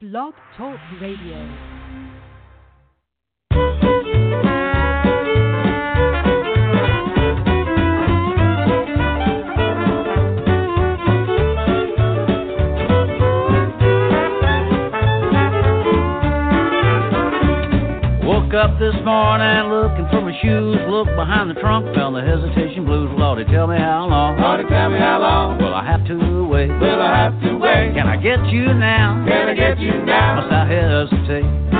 Blog Talk Radio. Woke up this morning looking for my shoes. Look behind the trunk, found the hesitation blues. Lordy, tell me how long. Lordy, tell me how long. Will I have to wait? Will I have to wait? Can I get you now? Can I get you now? Must I hesitate?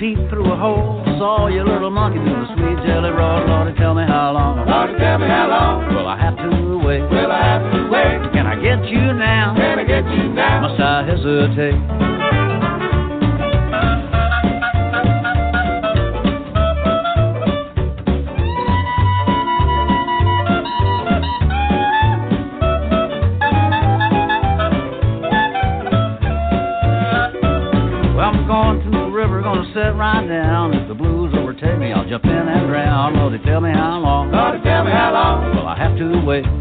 Peeped through a hole. Saw your little monkey do a sweet jelly roll. Lordy, tell me how long. Lordy, tell me how long. Will I have to wait? Will I have to wait? Can I get you now? Can I get you now? Must I hesitate?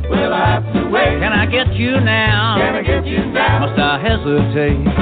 Will I have to wait? Can I get you now? Can I get you now? Must I hesitate?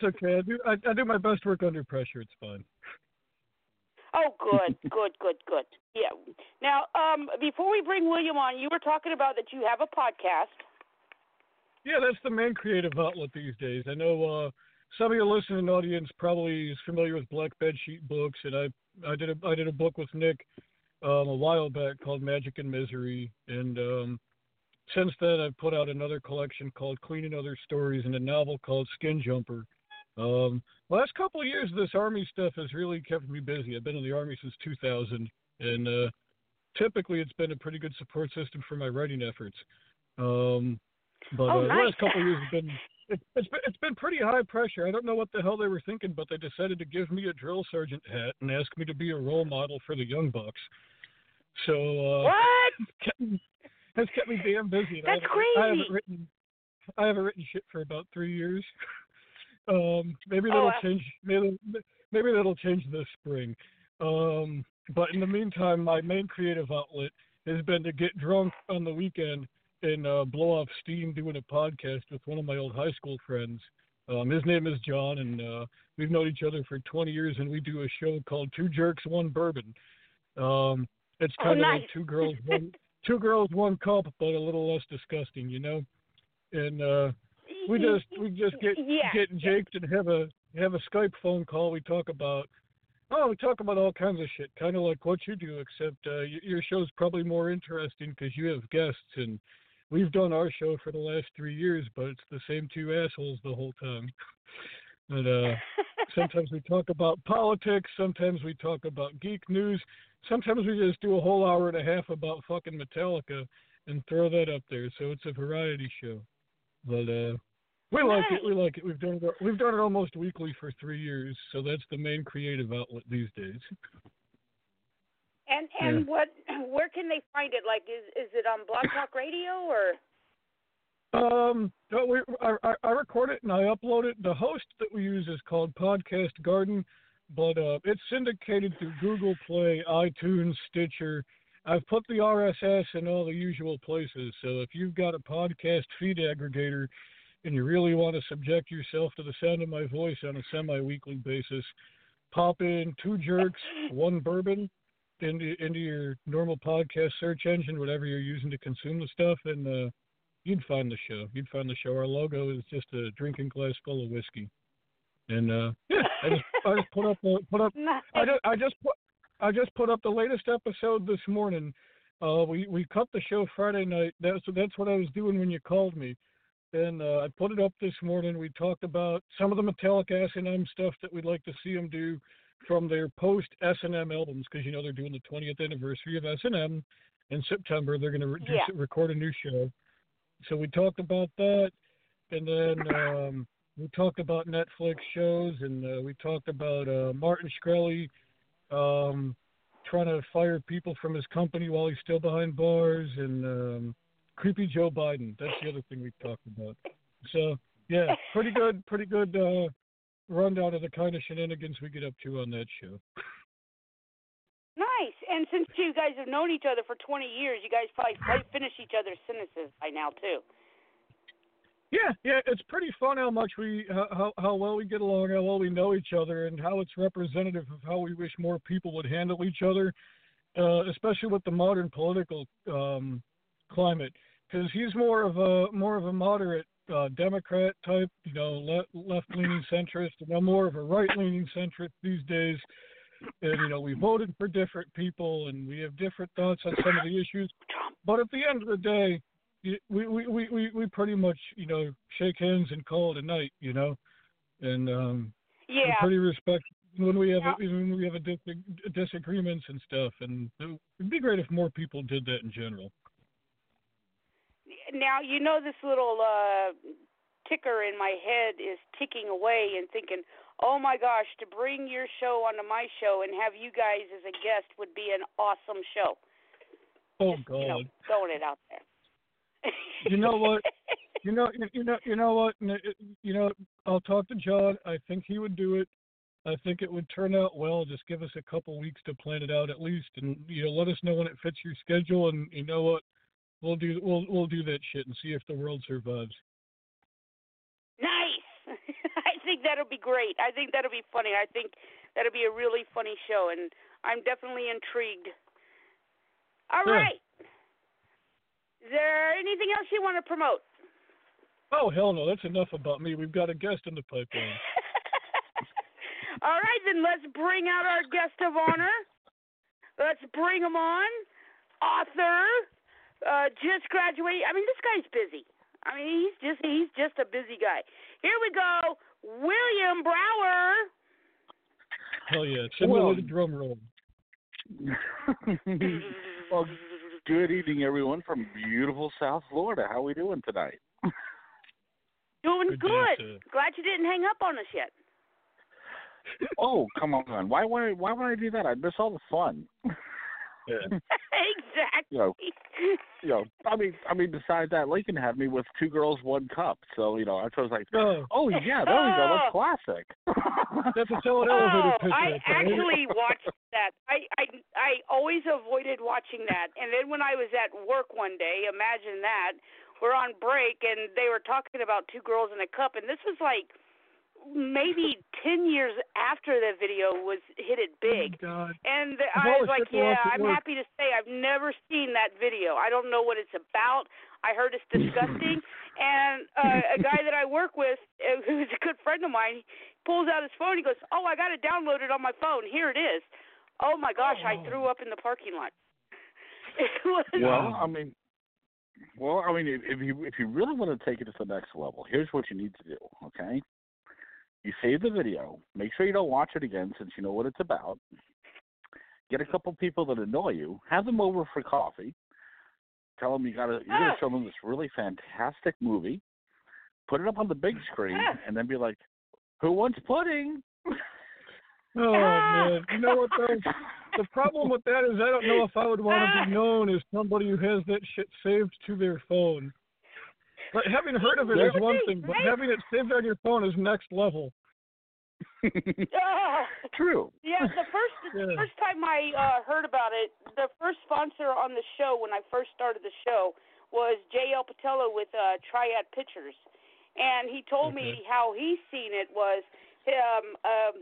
That's okay. I do I, I do my best work under pressure. It's fine. Oh, good, good, good, good. Yeah. Now, um, before we bring William on, you were talking about that you have a podcast. Yeah, that's the main creative outlet these days. I know uh, some of your listening audience probably is familiar with Black Bedsheet books, and I I did a I did a book with Nick um, a while back called Magic and Misery, and um, since then I've put out another collection called Cleaning Other Stories and a novel called Skin Jumper. Um, last couple of years, this army stuff has really kept me busy. I've been in the army since 2000, and uh, typically it's been a pretty good support system for my writing efforts. Um, but Oh, uh, the last couple of years have been it, it's been it's been pretty high pressure. I don't know what the hell they were thinking, but they decided to give me a drill sergeant hat and ask me to be a role model for the young bucks. So uh, What? kept that's kept me damn busy. and I That's haven't- I haven't written I haven't written shit for about three years. Um, maybe Oh, that'll uh, change. Maybe maybe that'll change this spring. Um, but in the meantime, my main creative outlet has been to get drunk on the weekend and uh, blow off steam doing a podcast with one of my old high school friends. Um, his name is John, and uh, we've known each other for 20 years, and we do a show called Two Jerks, One Bourbon. Um, it's Oh, kind of nice. like two girls, one two girls, one cup, but a little less disgusting, you know. And uh, we just we just get yeah. get jaked and have a have a Skype phone call. We talk about oh we talk about all kinds of shit, kind of like what you do, except uh, your show's probably more interesting because you have guests and we've done our show for the last three years, but it's the same two assholes the whole time. And uh, sometimes we talk about politics, sometimes we talk about geek news, sometimes we just do a whole hour and a half about fucking Metallica and throw that up there. So it's a variety show. But uh we like it. We like it. We've done it. We've done it almost weekly for three years, so that's the main creative outlet these days. And and what? Where can they find it? Like, is is it on Blog Talk Radio or? Um, no, we, I, I, I record it and I upload it. The host that we use is called Podcast Garden, but uh, it's syndicated through Google Play, iTunes, Stitcher. I've put the RSS in all the usual places. So if you've got a podcast feed aggregator and you really want to subject yourself to the sound of my voice on a semi-weekly basis, pop in two jerks, one bourbon into into your normal podcast search engine, whatever you're using to consume the stuff, and uh, you'd find the show. You'd find the show. Our logo is just a drinking glass full of whiskey. And uh, yeah, I just I just put up the, put up Nice. I just I just put I just put up the latest episode this morning. Uh, we we cut the show Friday night. That's that's what I was doing when you called me. And uh, I put it up this morning. We talked about some of the Metallica S&M stuff that we'd like to see them do from their post S&M albums because you know they're doing the 20th anniversary of S&M in September. They're going to re- Yeah. record a new show. So we talked about that, and then um, we talked about Netflix shows, and uh, we talked about uh, Martin Shkreli um, trying to fire people from his company while he's still behind bars, and um, creepy Joe Biden. That's the other thing we talked about. So yeah, pretty good, pretty good uh, rundown of the kind of shenanigans we get up to on that show. Nice. And since you guys have known each other for 20 years, you guys probably probably finish each other's sentences by now too. Yeah, yeah, it's pretty fun how much we how how- how well we get along, how well we know each other, and how it's representative of how we wish more people would handle each other, uh, especially with the modern political um, climate. Because he's more of a more of a moderate uh, Democrat type, you know, le- left-leaning centrist, and I'm more of a right-leaning centrist these days. And you know, we voted for different people, and we have different thoughts on some of the issues. But at the end of the day, we we we we, we pretty much you know shake hands and call it a night, you know, and um, Yeah. pretty respect when we have Yeah. when we have a dis- disagreements and stuff. And it'd be great if more people did that in general. Now you know this little uh ticker in my head is ticking away and thinking, "Oh my gosh, to bring your show onto my show and have you guys as a guest would be an awesome show." Oh Just, God. You know, throwing it out there. You know what? You know, you- you know, you know what? You know, I'll talk to John. I think he would do it. I think it would turn out well. Just give us a couple weeks to plan it out at least, and you know, let us know when it fits your schedule. And you know what? We'll do we'll we'll do that shit and see if the world survives. Nice. I think that'll be great. I think that'll be funny. I think that'll be a really funny show, and I'm definitely intrigued. All right. Is there anything else you want to promote? Oh hell no, that's enough about me. We've got a guest in the pipeline. All right, then let's bring out our guest of honor. Let's bring him on. Author, uh, just graduated. I mean, this guy's busy. I mean, he's just he's just a busy guy. Here we go, William Brower. Hell yeah, send me the drum roll. well, good evening, everyone from beautiful South Florida. How are we doing tonight? Doing Good good. day. Glad you didn't hang up on us yet. Oh, come on! Why would I, why would I do that? I'd miss all the fun. exactly. You know, you know, I mean, I mean, besides that, Lincoln had me with two girls, one cup. So you know, I was like, Oh, oh yeah, there we go, that's classic. that's a tell an elevator Oh, pitch. I right there. actually watched that. I, I I always avoided watching that. And then when I was at work one day, imagine that, we're on break and they were talking about two girls in a cup and this was like maybe 10 years after that video was hit it big. Oh, And I've I was like, yeah, I'm work. happy to say I've never seen that video. I don't know what it's about. I heard it's disgusting. and uh, a guy that I work with, uh, who's a good friend of mine, he pulls out his phone. He goes, "Oh, I got to download it downloaded on my phone. Here it is." Oh my gosh, I threw up in the parking lot. Was Well, I mean, well, I mean, if, if you if you really want to take it to the next level, here's what you need to do. Okay, you save the video. Make sure you don't watch it again since you know what it's about. Get a couple people that annoy you. Have them over for coffee. Tell them you gotta you're gonna show them this really fantastic movie. Put it up on the big screen, and then be like, "Who wants pudding?" Oh man, you know what though? The problem with that is I don't know if I would want to be known as somebody who has that shit saved to their phone. But having heard of it is one thing, but having it saved on your phone is next level. Oh. True. Yeah, the first the Yeah. first time I uh, heard about it, the first sponsor on the show when I first started the show was Jay El Patello with uh, Triad Pictures, and he told me how he seen it was um, um,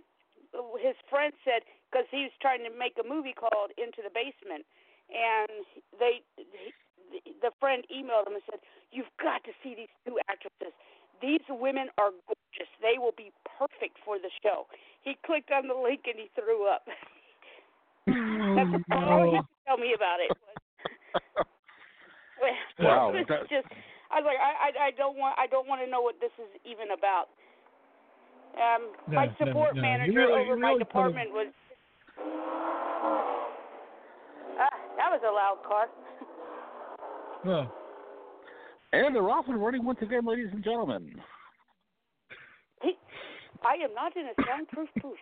his friend said because he was trying to make a movie called Into the Basement, and they the friend emailed him and said, "You've got to see these two actresses. These women are gorgeous. They will be perfect for the show." He clicked on the link and he threw up. That's all he no. could tell me about it. Was, Wow, it that- just I was like, I, I I don't want I don't want to know what this is even about. Um, No, my support no. You manager really- over my really department was. Ah, that was a loud car. Huh. And they're off and running once again, ladies and gentlemen. He, I am not in a soundproof booth.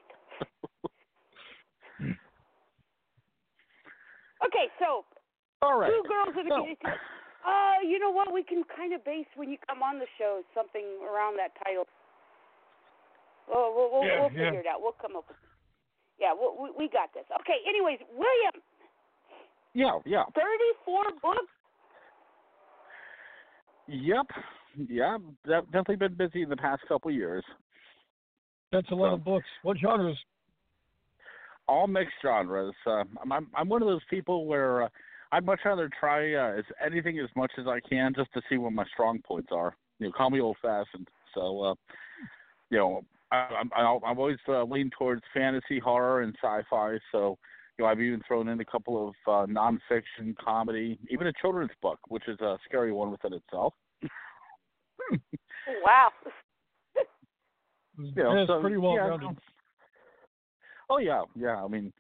Okay, so All right. two girls in a. So- Uh, you know what? We can kind of base when you come on the show something around that title. Well, we'll we'll, Yeah, we'll yeah. figure it out. We'll come up with. Yeah, we'll, we we got this. Okay. Anyways, William, Yeah, yeah. thirty-four books. Yep. Yeah, de- definitely been busy in the past couple years. That's a lot of books. What genres? All mixed genres. Uh, I'm, I'm I'm one of those people where uh, I'd much rather try uh, as anything as much as I can just to see what my strong points are. You know, call me old fashioned. So, uh, you know, I, I'm I've always uh, leaned towards fantasy, horror, and sci-fi. So, you know, I've even thrown in a couple of uh, nonfiction, comedy, even a children's book, which is a scary one within itself. Wow. You know, yeah, it's so, pretty well yeah, rounded. Oh yeah, yeah. I mean,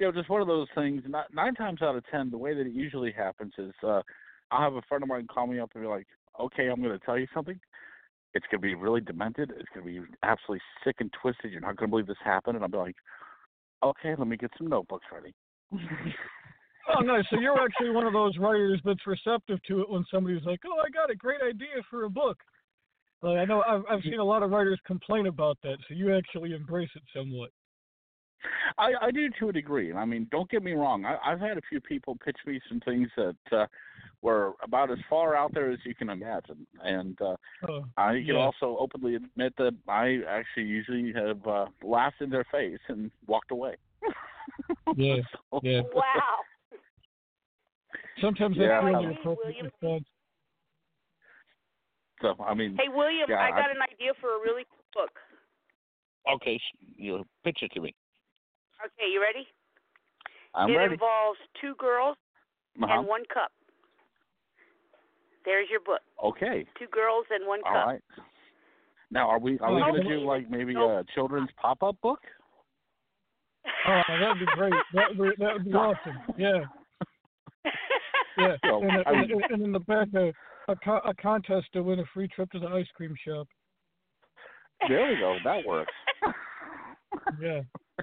you know, just one of those things. Nine, nine times out of ten, the way that it usually happens is, uh, I'll have a friend of mine call me up and be like, "Okay, I'm going to tell you something. It's going to be really demented. It's going to be absolutely sick and twisted. You're not going to believe this happened." And I'll be like, "Okay, let me get some notebooks ready." Oh, nice. So you're actually one of those writers that's receptive to it when somebody's like, "Oh, I got a great idea for a book." Like, I know I've I've seen a lot of writers complain about that, so you actually embrace it somewhat. I, I do to a degree. And I mean, don't get me wrong. I, I've had a few people pitch me some things that uh, were about as far out there as you can imagine, and uh, Oh, I can yeah. also openly admit that I actually usually have uh, laughed in their face and walked away. Yeah, So- yeah. Wow. Sometimes Yeah. that's the Hey, only appropriate response. So I mean, Hey, William, Yeah, I got I- an idea for a really cool book. okay, you pitch it to me. Okay, you ready? I'm it ready. involves two girls Uh-huh. and one cup. There's your book. Okay, Two girls and one all cup. right. Now, are we are we Oh, going to do like maybe Nope. a children's pop up book? Oh, that'd be great. That would be, that would be awesome. Yeah, yeah. So, and, I and, mean- and in the back, a, a, co- a contest to win a free trip to the ice cream shop. There we go. That works. Yeah.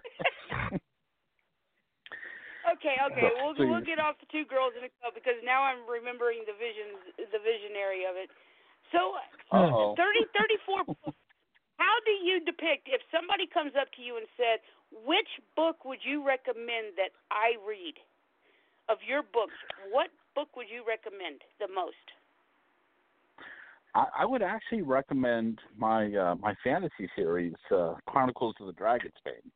Okay, okay. We'll we'll get off the two girls in a cup because now I'm remembering the visions, the visionary of it. So, Uh-oh. thirty, thirty-four. How do you depict if somebody comes up to you and said, "Which book would you recommend that I read?" Of your books, what book would you recommend the most? I, I would actually recommend my uh, my fantasy series, uh, Chronicles of the Dragonbane,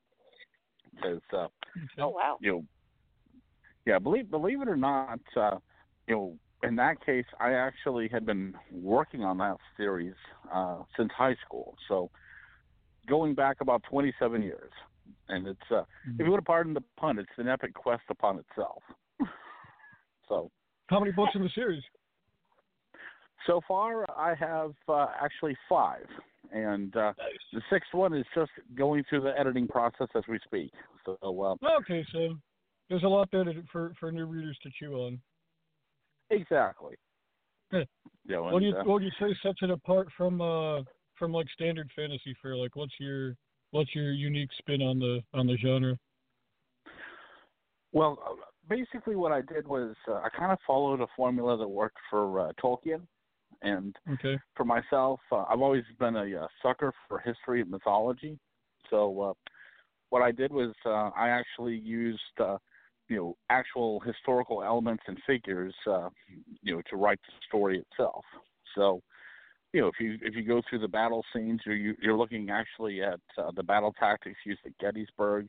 because uh, Oh wow. you know, yeah, believe believe it or not, uh, you know, in that case, I actually had been working on that series uh, since high school, so going back about 27 years, and it's uh, if you would have pardon the pun, it's an epic quest upon itself. so How many books in the series? so far, I have uh, actually five, and uh, the sixth one is just going through the editing process as we speak. So uh, Okay, so there's a lot there to, for for new readers to chew on. exactly. Yeah. What do you uh, what do you say sets it apart from uh from like standard fantasy fare? Like, what's your what's your unique spin on the on the genre? Well, uh, basically, what I did was uh, I kind of followed a formula that worked for uh, Tolkien, and Okay. for myself, uh, I've always been a uh, sucker for history and mythology. So, uh, what I did was uh, I actually used, uh, you know, actual historical elements and figures, uh, you know, to write the story itself. So, you know, if you if you go through the battle scenes, you're you- you're looking actually at uh, the battle tactics used at Gettysburg,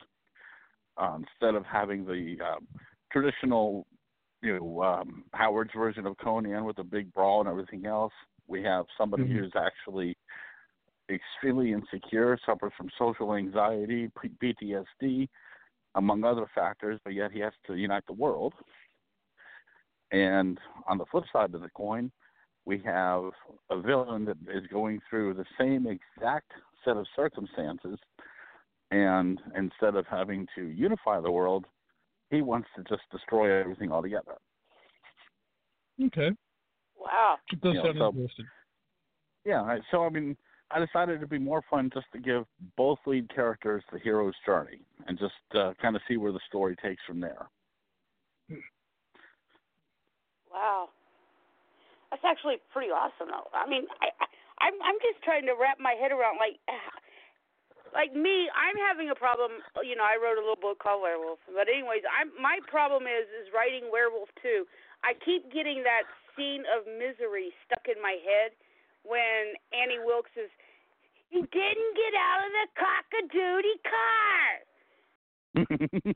uh, instead of having the um, traditional, you know, um, Howard's version of Conan with the big brawl and everything else. We have somebody Mhm. who's actually extremely insecure, suffers from social anxiety, PTSD, among other factors, but yet he has to unite the world. And on the flip side of the coin, we have a villain that is going through the same exact set of circumstances, and instead of having to unify the world, he wants to just destroy everything altogether. Okay. Wow. It does Yeah, sound so- interesting. Yeah, so I mean, I decided it'd be more fun just to give both lead characters the hero's journey and just uh, kind of see where the story takes from there. Wow. That's actually pretty awesome, though. I mean, I, I I'm I'm just trying to wrap my head around like, like me. I'm having a problem. You know, I wrote a little book called Werewolf, but anyways, I'm my problem is is writing Werewolf too. I keep getting that scene of misery stuck in my head when Annie Wilkes is. He didn't get out of the cockadoodie car.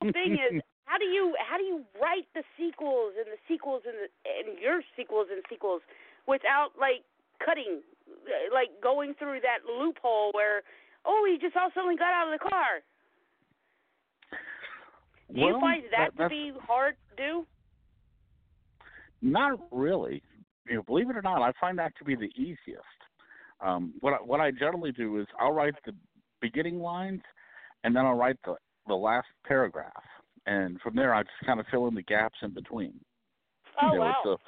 the thing is, how do you how do you write the sequels and the sequels and the and your sequels and sequels without like cutting, like going through that loophole where oh he just all suddenly got out of the car. Do you find that, to be hard to do? Not really. You know, believe it or not, I find that to be the easiest. Um, what I, what I generally do is I'll write the beginning lines, and then I'll write the the last paragraph, and from there I just kind of fill in the gaps in between. Oh you know, wow.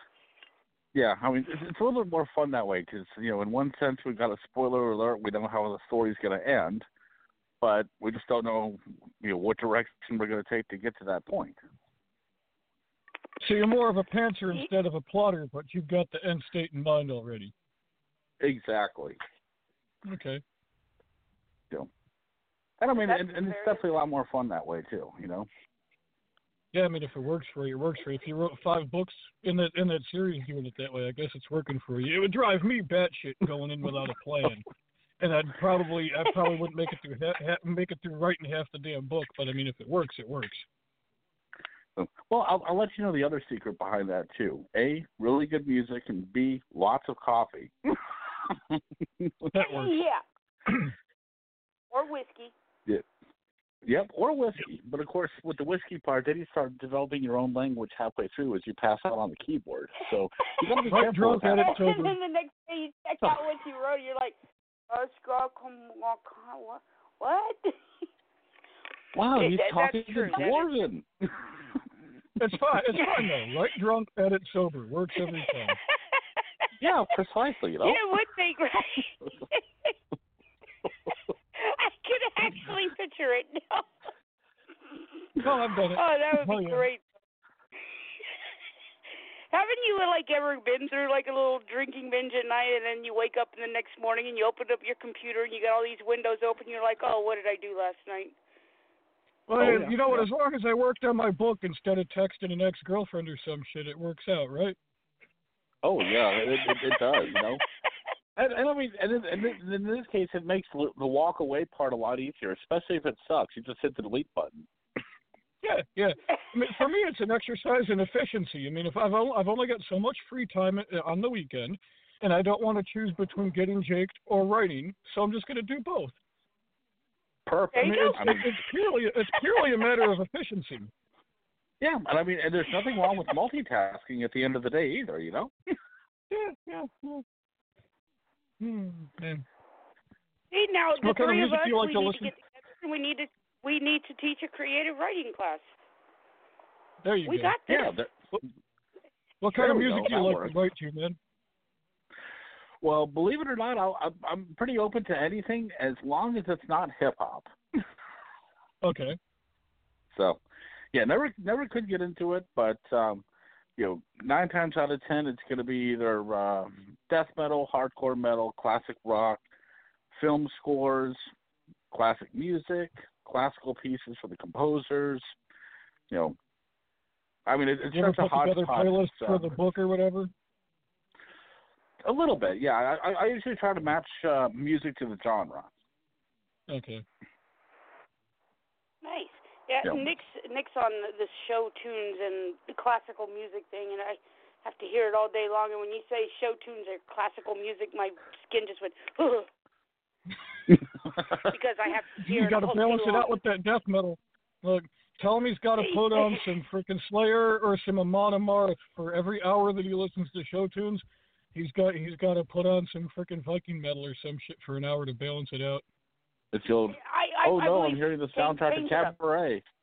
yeah, I mean it's, it's a little bit more fun that way because you know in one sense we've got a spoiler alert, we don't know how the story's going to end, but we just don't know you know what direction we're going to take to get to that point. So you're more of a pantser instead of a plotter, but you've got the end state in mind already. Exactly. Okay. And I mean, That's and, and it's definitely a lot more fun that way too. You know. Yeah, I mean, if it works for you, it works for you. If you wrote five books in that in that series doing it that way, I guess it's working for you. It would drive me batshit going in without a plan, and I'd probably I probably wouldn't make it through ha- ha- make it through writing half the damn book. But I mean, if it works, it works. So, well, I'll, I'll let you know the other secret behind that too. A, really good music, and B, lots of coffee. That works. Yeah. or whiskey. Yeah. Yep, or whiskey. But of course, with the whiskey part, then you start developing your own language halfway through as you pass out on the keyboard. So you got to be Right, careful with that. and then the next day you check out what you wrote. You're like, "Uh, Scott, come on, come on, what? Wow, he's talking to That is- Dwarven. It's fun. It's fun though. Right drunk, edit sober. Works every time. Yeah, precisely. You know, you would be great. I could actually picture it now. No, I've done it. Oh, that would be oh, great. Haven't you uh, like ever been through like a little drinking binge at night, and then you wake up in the next morning and you open up your computer and you got all these windows open? and You're like, oh, what did I do last night? Well, Oh, yeah, you know what? yeah. As long as I worked on my book instead of texting an ex-girlfriend or some shit, it works out, right? Oh yeah, it, it, it does. You know. And, and I mean, and, in, and in- in this case, it makes the the walk away part a lot easier, especially if it sucks. You just hit the delete button. Yeah, yeah. I mean, for me, it's an exercise in efficiency. I mean, if I've only, I've only got so much free time uh, on the weekend, and I don't want to choose between getting jaked or writing, so I'm just going to do both. Perfect. I mean, it's, I mean, it's purely it's purely a matter of efficiency. yeah, and I mean, and there's nothing wrong with multitasking at the end of the day either. You know. Yeah, yeah. yeah. Hmm, man. Hey, now the What kind of three of us, like we to need listen- to get together. We need to we need to teach a creative writing class. There you We go. got this. Yeah. there- what kind there of music go, do you that like works. to write to, man? Well, believe it or not, I'll, I'm pretty open to anything as long as it's not hip hop. Okay. So, yeah, never never could get into it, but um, you know, nine times out of ten, it's going to be either uh, death metal, hardcore metal, classic rock, film scores, classic music, classical pieces for the composers. You know, I mean, it, it's You such a together hodgepodge. playlists for the book or whatever? A little bit, yeah. I, I- I usually try to match uh, music to the genre. Okay. Nice. Yeah, Yeah. Nick's Nick's on this show tunes and the classical music thing, and I have to hear it all day long. And when you say show tunes or classical music, my skin just went Ugh, because I have to hear You got to balance it out with that death metal. Look, tell him he's got to put on some freaking Slayer or some Amon Amarth for every hour that he listens to show tunes. He's got he's got to put on some freaking Viking metal or some shit for an hour to balance it out. It's the old, I, I, oh I no, believe I'm hearing the Kane soundtrack Payne's to up. Cabaret.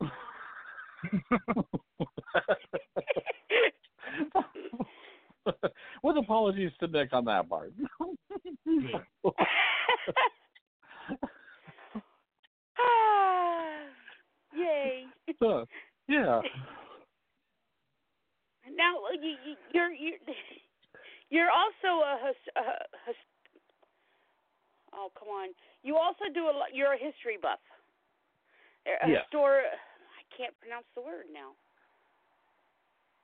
With apologies to Nick on that part. Ah, Yay! yeah. Now you, you, you're you're you're also a, his, a his, oh come on you also do a you're a history buff a Yeah. histor I can't pronounce the word now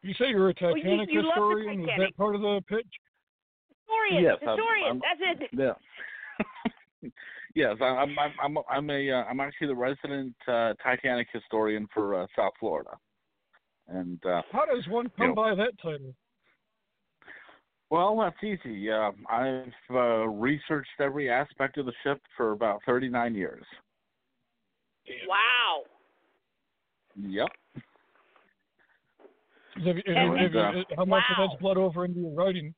You say you're a Well, you- Titanic you love the historian. Is that part of the pitch? historian Yes, I'm- historian I'm- that's it Yeah. yes, I- I'm I'm I'm I'm a uh, I'm actually the resident uh, Titanic historian for uh, South Florida. And uh How does one come know. by that title? Well, that's easy. Uh, I've uh, researched every aspect of the ship for about 39 years. wow Yep. Have you, And- have how much of that's bled over into your writing?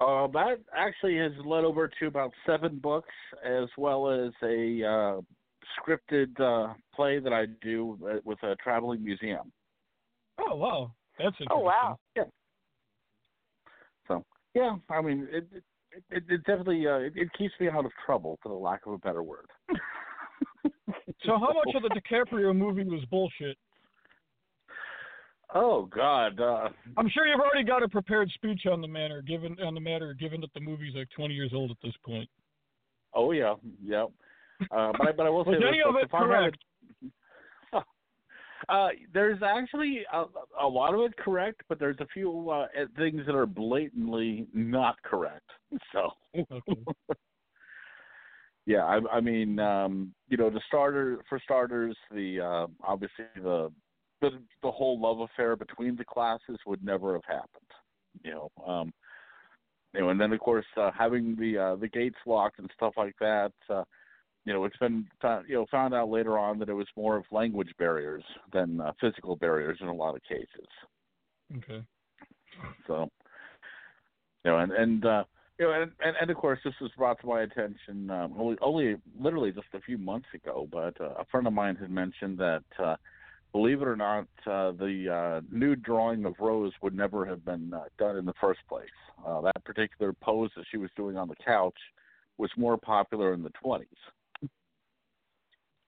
Uh, that actually has led over to about seven books, as well as a uh, scripted uh, play that I do uh, with a traveling museum. Oh wow, that's interesting. oh wow Yeah. Yeah, I mean, it it, it, it definitely uh, it, it keeps me out of trouble, for the lack of a better word. So how much of the DiCaprio movie was bullshit? Oh God. Uh, I'm sure you've already got a prepared speech on the matter, given on the matter, given that the movie's like 20 years old at this point. oh yeah. Yep. Uh, but I, but I will say Was this, any of it correct? Uh, there's actually a, a lot of it correct, but there's a few uh, things that are blatantly not correct. So, Okay. yeah, I, I mean, um, you know, the starter for starters, the uh, obviously the, the the whole love affair between the classes would never have happened. You know, um, you know, and then of course uh, having the uh, the gates locked and stuff like that. You know, it's been you know found out later on that it was more of language barriers than uh, physical barriers in a lot of cases. Okay. So, you know, and and uh, you know, and, and and of course, this was brought to my attention um, only only literally just a few months ago. But uh, a friend of mine had mentioned that, uh, believe it or not, uh, the uh, nude drawing of Rose would never have been uh, done in the first place. Uh, that particular pose that she was doing on the couch was more popular in the 20s.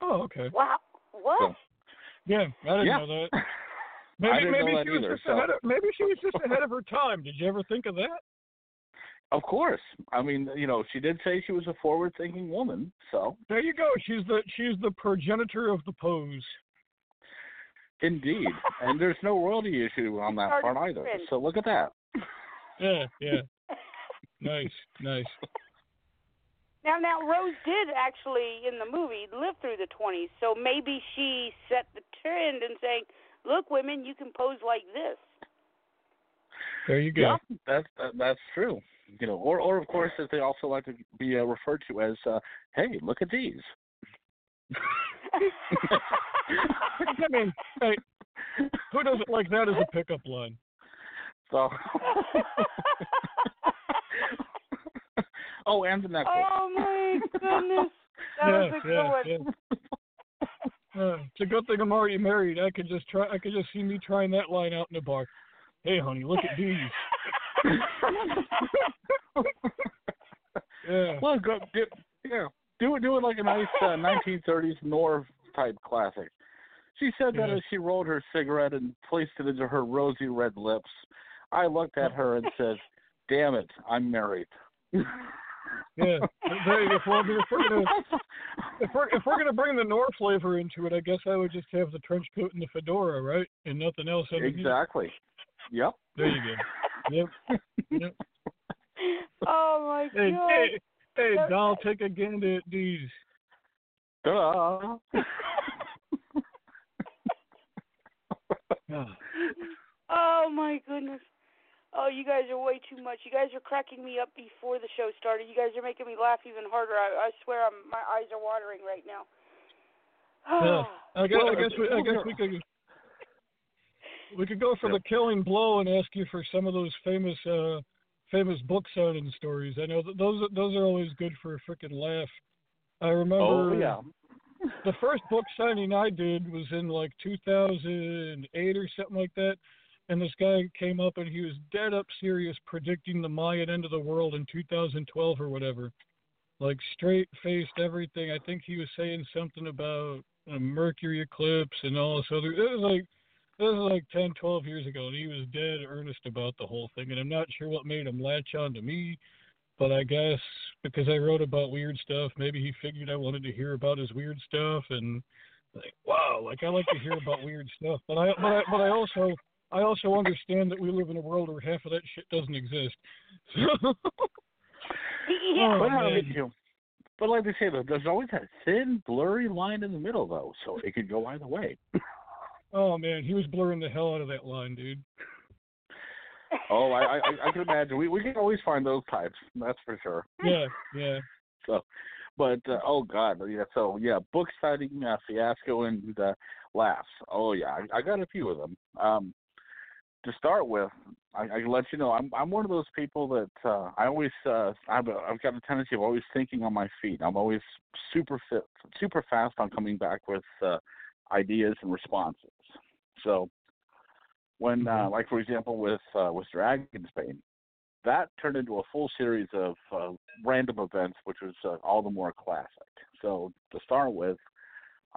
Oh, okay. wow what So- Yeah, I didn't Yeah. know that. Maybe I didn't maybe know that she was either. just so. ahead of maybe she was just ahead of her time. Did you ever think of that? Of course. I mean, you know, she did say she was a forward-thinking woman, so There you go. She's the she's the progenitor of the pose. indeed. and there's no royalty issue on that part either. So look at that. Yeah, yeah. nice, nice. Now, now Rose did actually in the movie live through the 20s, so maybe she set the trend in saying, "Look, women, you can pose like this." There you go. Yeah, that's that, that's true. You know, or or of course, as they also like to be uh, referred to as, uh, "Hey, look at these." I mean, hey, who doesn't like that as a pickup line? So. oh, and the necklace. Oh my goodness, that was a yeah, good yeah, one. yeah. Uh, it's a good thing I'm already married. I could just try. I could just see me trying that line out in the bar. Hey, honey, look at these. yeah. Well, go, do, yeah, do it. Do it like a nice uh, 1930s noir type classic. She said that Yeah. as she rolled her cigarette and placed it into her rosy red lips. I looked at her and said, "Damn it, I'm married." Yeah. There you go. If we're gonna if we're if we're gonna bring the noir flavor into it, I guess I would just have the trench coat and the fedora, right, and nothing else. underneath. exactly. Yep. There you go. Yep. Yep. Oh my Hey, god. hey, hey, doll, take a gander at these. Duh. Ah. Oh my goodness. Oh, you guys are way too much. You guys are cracking me up before the show started. You guys are making me laugh even harder. I, I swear, I'm, my eyes are watering right now. Yeah. I guess, I guess, we, I guess we could we could go for the killing blow and ask you for some of those famous uh famous book signing stories. I know that those those are always good for a freaking laugh. I remember Oh yeah. the first book signing I did was in like 2008 or something like that. And this guy came up and he was dead up serious predicting the Mayan end of the world in 2012 or whatever. Like straight faced everything. I think he was saying something about a Mercury eclipse and all this other. It was like this was like 10, 12 years ago, and he was dead earnest about the whole thing. And I'm not sure what made him latch on to me, but I guess because I wrote about weird stuff, maybe he figured I wanted to hear about his weird stuff. And like, wow, like I like to hear about weird stuff, but I, but I, but I also, I also understand that we live in a world where half of that shit doesn't exist. yeah. Oh, But, I man. mean, you but like they say, though, there's always that thin, blurry line in the middle, though, so it could go either way. oh man, he was blurring the hell out of that line, dude. Oh, I, I, I can imagine. We we can always find those types. That's for sure. Yeah, yeah. So, but uh, oh god, yeah. So yeah, book signing uh, fiasco and uh, laughs. Oh yeah, I, I got a few of them. Um, to start with, I, I can let you know I'm I'm one of those people that uh, I always uh, I've I've got a tendency of always thinking on my feet. I'm always super fit, super fast on coming back with uh, ideas and responses. So when uh, like for example with uh, with Dragonsbane, that turned into a full series of uh, random events, which was uh, all the more classic. So to start with,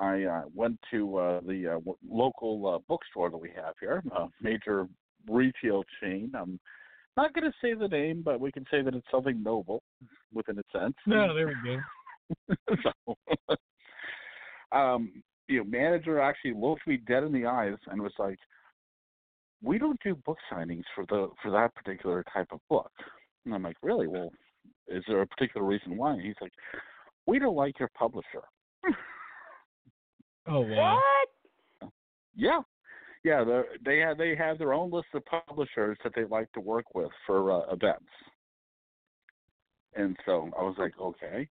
I uh, went to uh, the uh, w- local uh, bookstore that we have here, a major retail chain. I'm not going to say the name, but we can say that it's something noble within a sense. No, there we go. so, um, you know, manager actually looked me dead in the eyes and was like, "We don't do book signings for the for that particular type of book." And I'm like, "Really? Well, is there a particular reason why?" And he's like, "We don't like your publisher." Oh wow. What? Yeah, yeah. They they have they have their own list of publishers that they like to work with for uh, events. And so I was like, okay.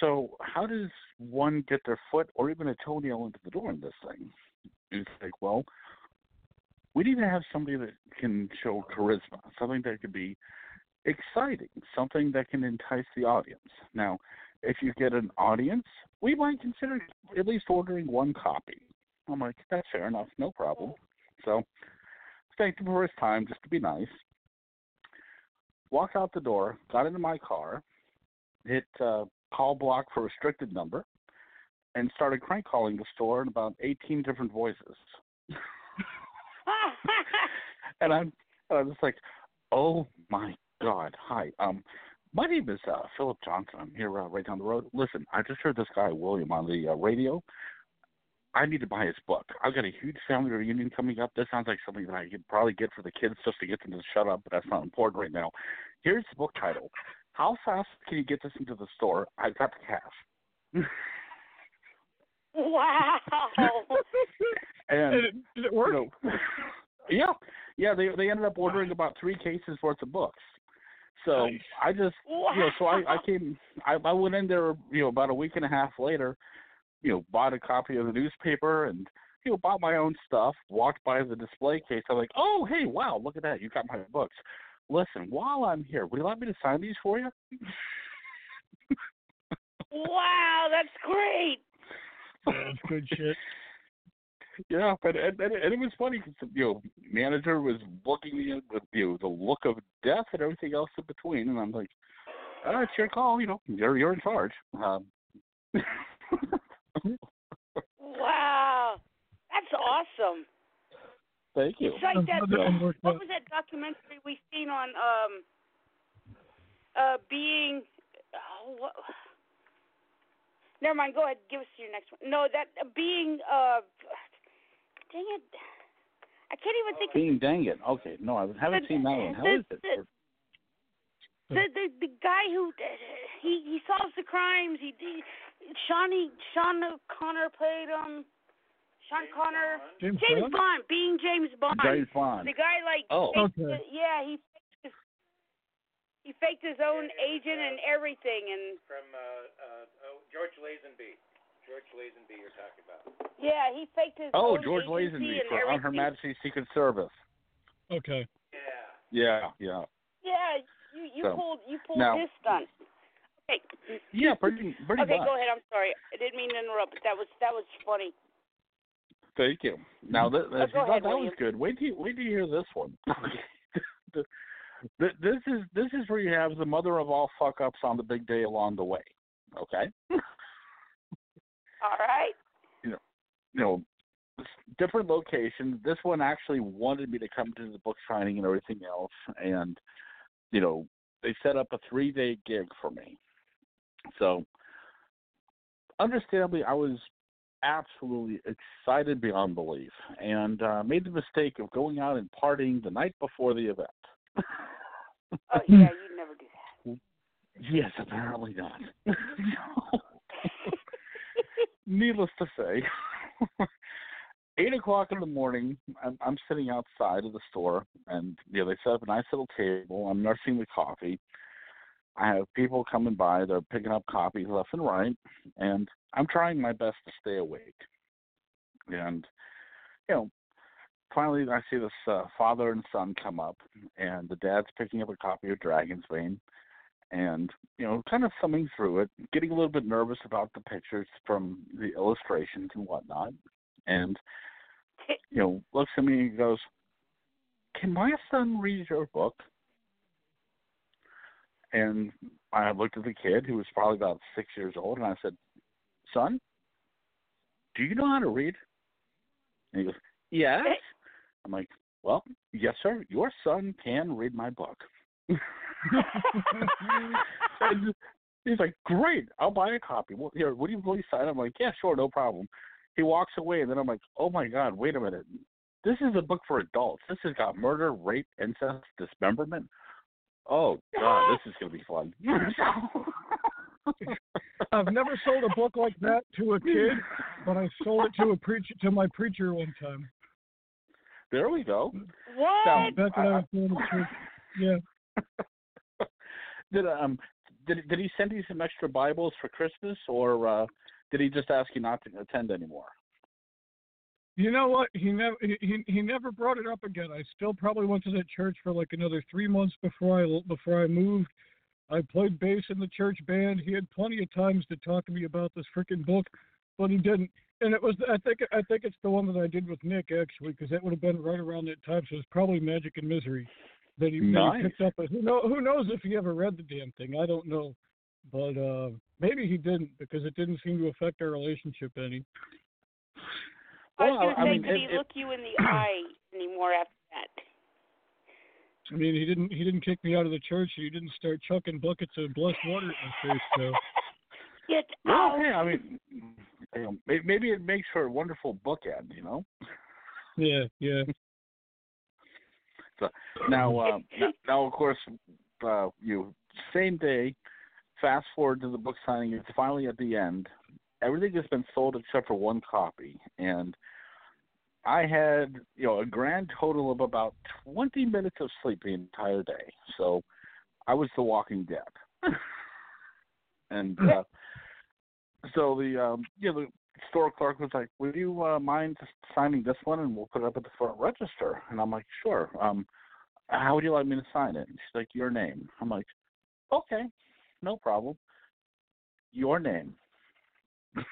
So how does one get their foot or even a toenail into the door in this thing? And it's like, well, we need to have somebody that can show charisma, something that could be exciting, something that can entice the audience. Now, if you get an audience, we might consider at least ordering one copy. I'm like, that's fair enough, no problem. So, thanked him for his time, just to be nice. Walked out the door, got into my car, hit uh, call block for restricted number, and started crank calling the store in about 18 different voices. and I'm I'm just like, oh my god, hi, um, my name is uh, Philip Johnson. I'm here uh, right down the road. Listen, I just heard this guy William on the uh, radio. I need to buy his book. I've got a huge family reunion coming up. This sounds like something that I could probably get for the kids just to get them to shut up, but that's not important right now. Here's the book title. How fast can you get this into the store? I've got the cash. Wow. and Did it, did it work? you know, yeah, yeah. They they ended up ordering about three cases worth of books. So Nice. I just you know, so I I came I I went in there you know about a week and a half later, you know, bought a copy of the newspaper and you know bought my own stuff. Walked by the display case. I'm like, oh hey wow look at that you got my books. Listen, while I'm here, would you like me to sign these for you? wow, that's great. That's good shit. Yeah, but and, and, and it was funny because you know manager was looking me with you know the look of death and everything else in between, and I'm like, oh, it's your call, you know, you're you're in charge. Um, Wow, that's awesome. thank you. It's like that. Another one worked What was that documentary we seen on um uh being? Oh, what, never mind. Go ahead. Give us your next one. No, that uh, being. uh Dang it! I can't even think. Of Being dang it. Okay, no, I haven't The- seen that one. How the- is it? the- the the the guy who he he solves the crimes. He, he Shawnee Sean Connery played um Sean Connery James James Bond? Bond being James Bond. James Bond. The guy like Oh. faked Okay. yeah he faked his, he faked his own agent and everything and from uh, uh, oh, George Lazenby. George Lazenby you're talking about. yeah he faked his Oh, own George agency Lazenby and for On Her. Majesty's Secret Service. Okay. Yeah. Yeah, yeah, Yeah, you you So, pulled you pulled now- his stunt. Okay. yeah. Pretty, pretty okay, much. go ahead. I'm sorry. I didn't mean to interrupt, but that was that was funny. Thank you. Now that Oh, that, go ahead, that was good. Wait till you, wait till you hear this one. The- the- this is this is where you have the mother of all fuck ups on the big day along the way. Okay. All right. you know, you know, different locations. This one actually wanted me to come to the book signing and everything else, and you know, they set up a three day gig for me. So, understandably, I was absolutely excited beyond belief, and uh, made the mistake of going out and partying the night before the event. Oh yeah, you'd never do that. Yes, apparently not. Needless to say, eight o'clock in the morning, I'm, I'm sitting outside of the store, and you know they set up a nice little table. I'm nursing the coffee. I have people coming by. They're picking up copies left and right, and I'm trying my best to stay awake. And you know, finally, I see this uh, father and son come up, and the dad's picking up a copy of Dragon's Vein and you know, kind of thumbing through it, getting a little bit nervous about the pictures from the illustrations and whatnot, and you know, looks at me and goes, "Can my son read your book?" And I looked at the kid who was probably about six years old, and I said, "Son, do you know how to read?" And he goes, "Yes." I'm like, "Well, yes, sir. Your son can read my book." and he's like, "Great, I'll buy a copy. Well, here, what do you really sign?" I'm like, "Yeah, sure, no problem." He walks away, and then I'm like, "Oh my God, wait a minute! This is a book for adults. This has got murder, rape, incest, dismemberment. Oh God, this is gonna be fun." I've never sold a book like that to a kid, but I sold it to a preacher to my preacher one time. there we go. What? Back when I was going to church. Yeah. Did um did did he send you some extra Bibles for Christmas, or uh, did he just ask you not to attend anymore? You know what? He never he he- never brought it up again. I still probably went to that church for like another three months before I before I moved. I played bass in the church band. He had plenty of times to talk to me about this freaking book, but he didn't. And it was I think I think it's the one that I did with Nick actually because that would have been right around that time. So it's probably Magic and Misery that he, that Nice. he picked up. Who know who knows if he ever read the damn thing? I don't know, but uh maybe he didn't because it didn't seem to affect our relationship any. I was Well, gonna I say, mean, could it- he it- look you in the eye anymore after that? I mean, he didn't he didn't kick me out of the church. He didn't start chucking buckets of blessed water at my face. So Get Well, out. hey, I mean, you know, maybe it makes for a wonderful bookend, you know. yeah, yeah. So now, uh, now, now, of course, uh, you same day. Fast forward to the book signing. It's finally at the end. Everything has been sold except for one copy, and I had you know a grand total of about twenty minutes of sleep the entire day. So I was The Walking Dead, and uh, so the um, you know the store clerk was like, "Would you uh, mind just signing this one, and we'll put it up at the front register?" And I'm like, "Sure." Um, how would you like me to sign it? And she's like, "Your name." I'm like, "Okay, no problem. Your name."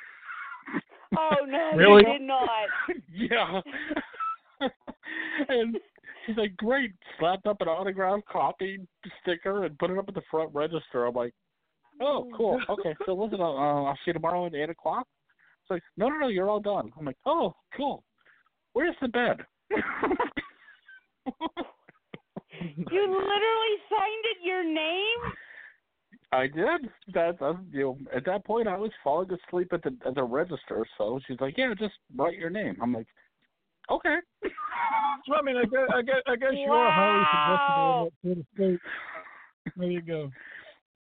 Oh no, Really? you did not. yeah. and she's like, "Great!" Slapped up an autographed copy sticker and put it up at the front register. I'm like, "Oh, cool. Okay, so listen, uh, I'll see you tomorrow at eight o'clock." It's like, "No, no, no, you're all done." I'm like, "Oh, cool. Where's the bed?" You literally signed it your name? I did. That, that you know, at that point, I was falling asleep at the at the register. So she's like, "Yeah, just write your name." I'm like, "Okay." Well, I mean, I guess I guess, I guess you are highly suggestible in that sort of. There you go.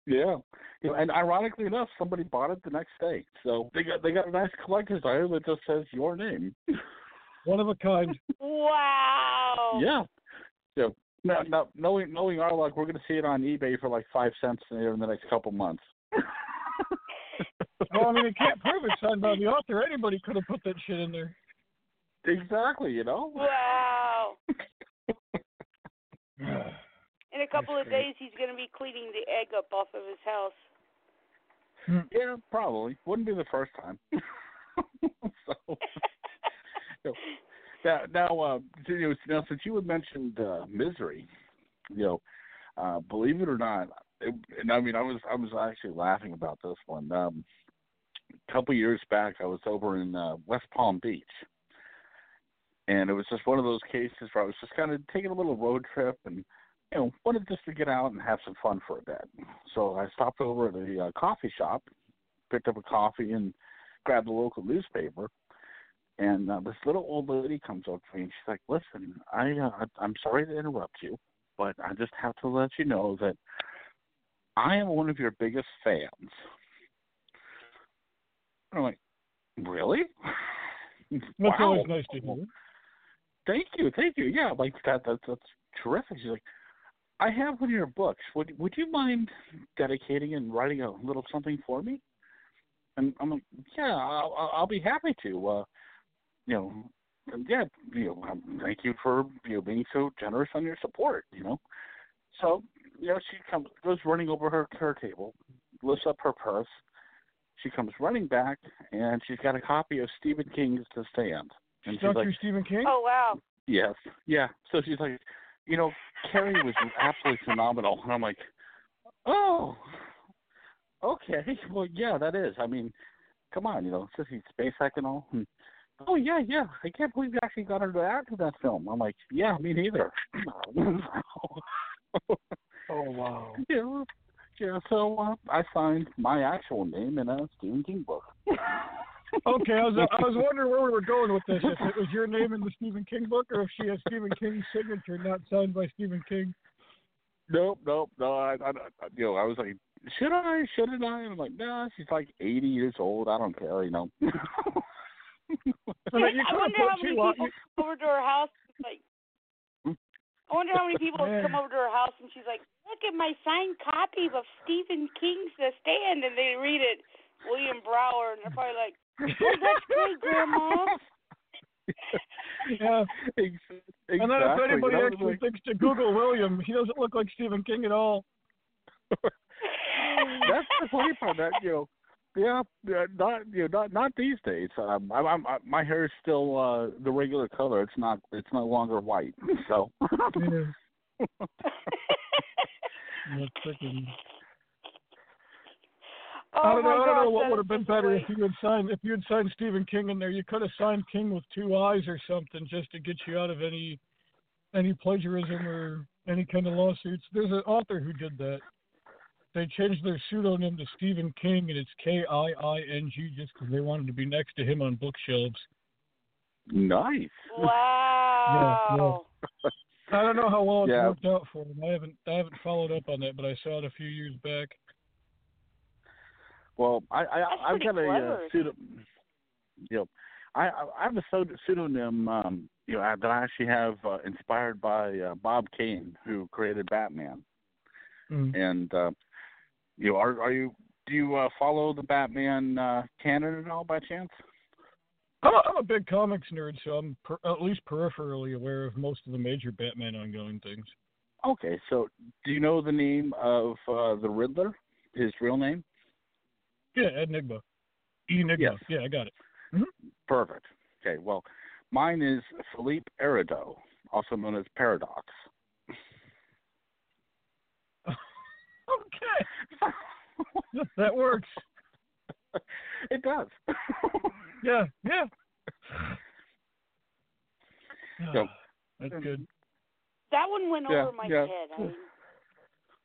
Yeah. You know, and ironically enough, somebody bought it the next day. So they got they got a nice collector's item that just says your name. One of a kind. Wow. Yeah. So now, now knowing knowing our luck, we're going to see it on eBay for like five cents in the next couple months. Well, I mean, you can't prove it's signed by the author. Anybody could have put that shit in there. exactly. You know. Wow. In a couple of days, he's going to be cleaning the egg up off of his house. Yeah, probably. Wouldn't be the first time. so, so, now, now, uh, you know, now, since you had mentioned uh, misery, you know, uh, believe it or not, it, and I mean, I was I was actually laughing about this one. Um, a couple years back, I was over in uh, West Palm Beach, and it was just one of those cases where I was just kind of taking a little road trip and you know, wanted just to get out and have some fun for a bit. So I stopped over at a uh, coffee shop, picked up a coffee, and grabbed the local newspaper. And uh, this little old lady comes up to me and she's like, "Listen, I uh, I'm sorry to interrupt you, but I just have to let you know that I am one of your biggest fans." I'm like, "Really?" That's wow. always nice to hear. Thank you, thank you. Yeah, like that. That's that's terrific. She's like, I have one of your books. Would would you mind dedicating and writing a little something for me? And I'm like, yeah, I'll, I'll- I'll be happy to. Uh, you know, yeah, you know, um, thank you for you know being so generous on your support. You know, so you know she comes goes running over her her table, lifts up her purse. She comes running back, and she's got a copy of Stephen King's The Stand. And she's Dr. like, Stephen King? Oh wow. Yes. Yeah. So she's like, you know, Carrie was absolutely phenomenal. And I'm like, oh, okay. Well, yeah, that is. I mean, come on, you know, Sissy Spacek and all. And, oh, yeah, yeah. I can't believe you actually got her to act in that film. I'm like, yeah, me neither. Oh, wow. yeah. Yeah, so uh, I signed my actual name in a Stephen King book. Okay, I was I was wondering where we were going with this. If it was your name in the Stephen King book, or if she has Stephen King's signature, not signed by Stephen King. Nope, nope, no. I, I, I, you know, I was like, should I? Shouldn't I? And I'm like, nah. She's like 80 years old. I don't care. You know. I mean, you I wonder how many two on. people come over to her house. and, Like, hmm? I wonder how many people have come over to her house and she's like, "Look at my signed copy of Stephen King's The Stand," and they read it, William Brower, and they're probably like, "Oh, that's great, Grandma." Yeah. Ex- And then if anybody You actually like, thinks to Google William, he doesn't look like Stephen King at all. that's the funny part. That you know, yeah, yeah, not you know, not not these days. Um, I'm, I'm, I, my hair is still uh the regular color. It's not. It's no longer white. So. Yeah. That's freaking- Oh I don't know. my I don't gosh, know what would have been better great. if you had signed if you had signed Stephen King in there. You could have signed King with two eyes or something just to get you out of any any plagiarism or any kind of lawsuits. There's an author who did that. They changed their pseudonym to Stephen King, and it's K I I N G, just because they wanted to be next to him on bookshelves. Nice. Wow. yeah. I don't know how well it's Yeah. worked out for him. I haven't I haven't followed up on that, but I saw it a few years back. Well, I, I I've pretty got a uh, clever. pseudo. You know, I I I have a pseudonym. Um, you know, that I actually have uh, inspired by uh, Bob Kane, who created Batman. Mm. And uh, you know, are are you do you uh, follow the Batman uh, canon at all by chance? I'm a, I'm a big comics nerd, so I'm per, at least peripherally aware of most of the major Batman ongoing things. Okay, so do you know the name of uh, the Riddler? His real name? Yeah, Enigma. Enigma. Yes. Yeah, I got it. Mm-hmm. Perfect. Okay, well, mine is Philippe Erido, also known as Paradox. okay. that works. it does. Yeah, yeah. So- That's good. That one went Yeah, over my yeah. head. I,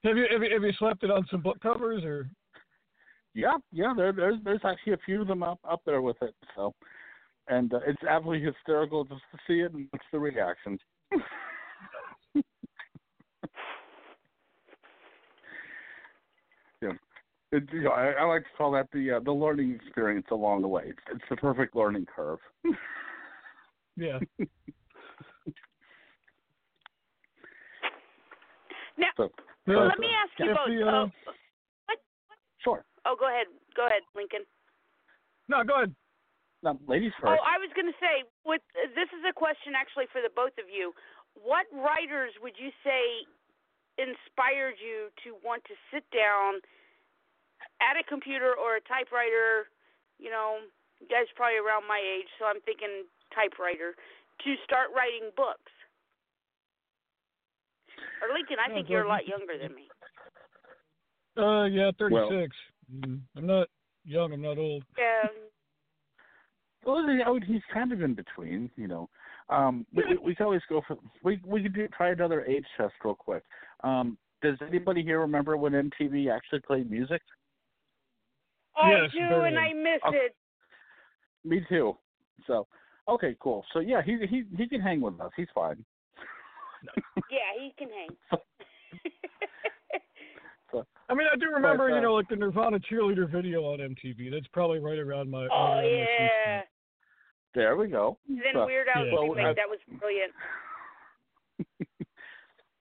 Have you have you have you slapped it on some book covers or? Yeah, yeah. There, there's there's actually a few of them up up there with it. So, and uh, it's absolutely hysterical just to see it and watch the reactions. yeah, it, you know, I, I like to call that the uh, the learning experience along the way. It's, it's the perfect learning curve. Yeah. now, So, Yeah. let me ask you both. the, uh, uh, what? sure. Oh, go ahead. Go ahead, Lincoln. No, go ahead. Now, ladies first. Oh. I was going to say, with this is a question actually for the both of you. What writers would you say inspired you to want to sit down at a computer or a typewriter? You know, you guys are probably around my age, so I'm thinking typewriter to start writing books. Or Lincoln, I think go you're a lot younger than me. Uh, yeah, Well- 36. Mm, I'm not young. I'm not old. Yeah. Well, I mean, he's kind of in between, you know. Um, we, we, we can always go for we we could do, try another age test real quick. Um, does anybody here remember when MTV actually played music? I Yes, do, very and. I miss Okay. it. Me too. So, okay, cool. So yeah, he he he can hang with us. He's fine. Yeah, he can hang. So, I mean, I do remember, But, uh, you know, like the Nirvana cheerleader video on MTV. That's probably right around my. oh around yeah. spot. there we go. Then So, Weird Al's yeah. remake, Well, that was brilliant.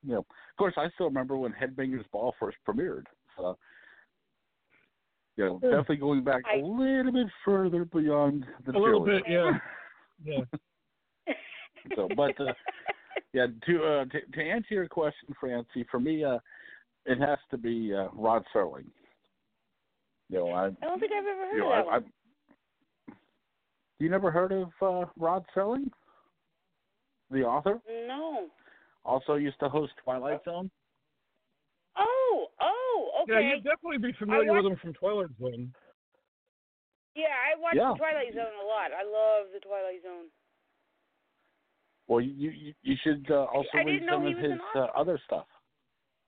you know, of course, I still remember when Headbangers Ball first premiered. So, you know, Yeah. definitely going back I- a little bit further beyond the A little bit, yeah. Yeah. So, but uh, yeah, to uh, to to answer your question, Francie, for me, uh, it has to be uh, Rod Serling. You know, I I don't think I've ever heard you know, of that I, I one. you never heard of uh, Rod Serling, the author? No. Also used to host Twilight Zone. Oh, oh, okay. Yeah, you'd definitely be familiar watched- with him from Twilight Zone. Yeah, I watch Yeah. Twilight Zone a lot. I love the Twilight Zone. Well, you you, you should uh, also I read didn't some of his uh, other stuff.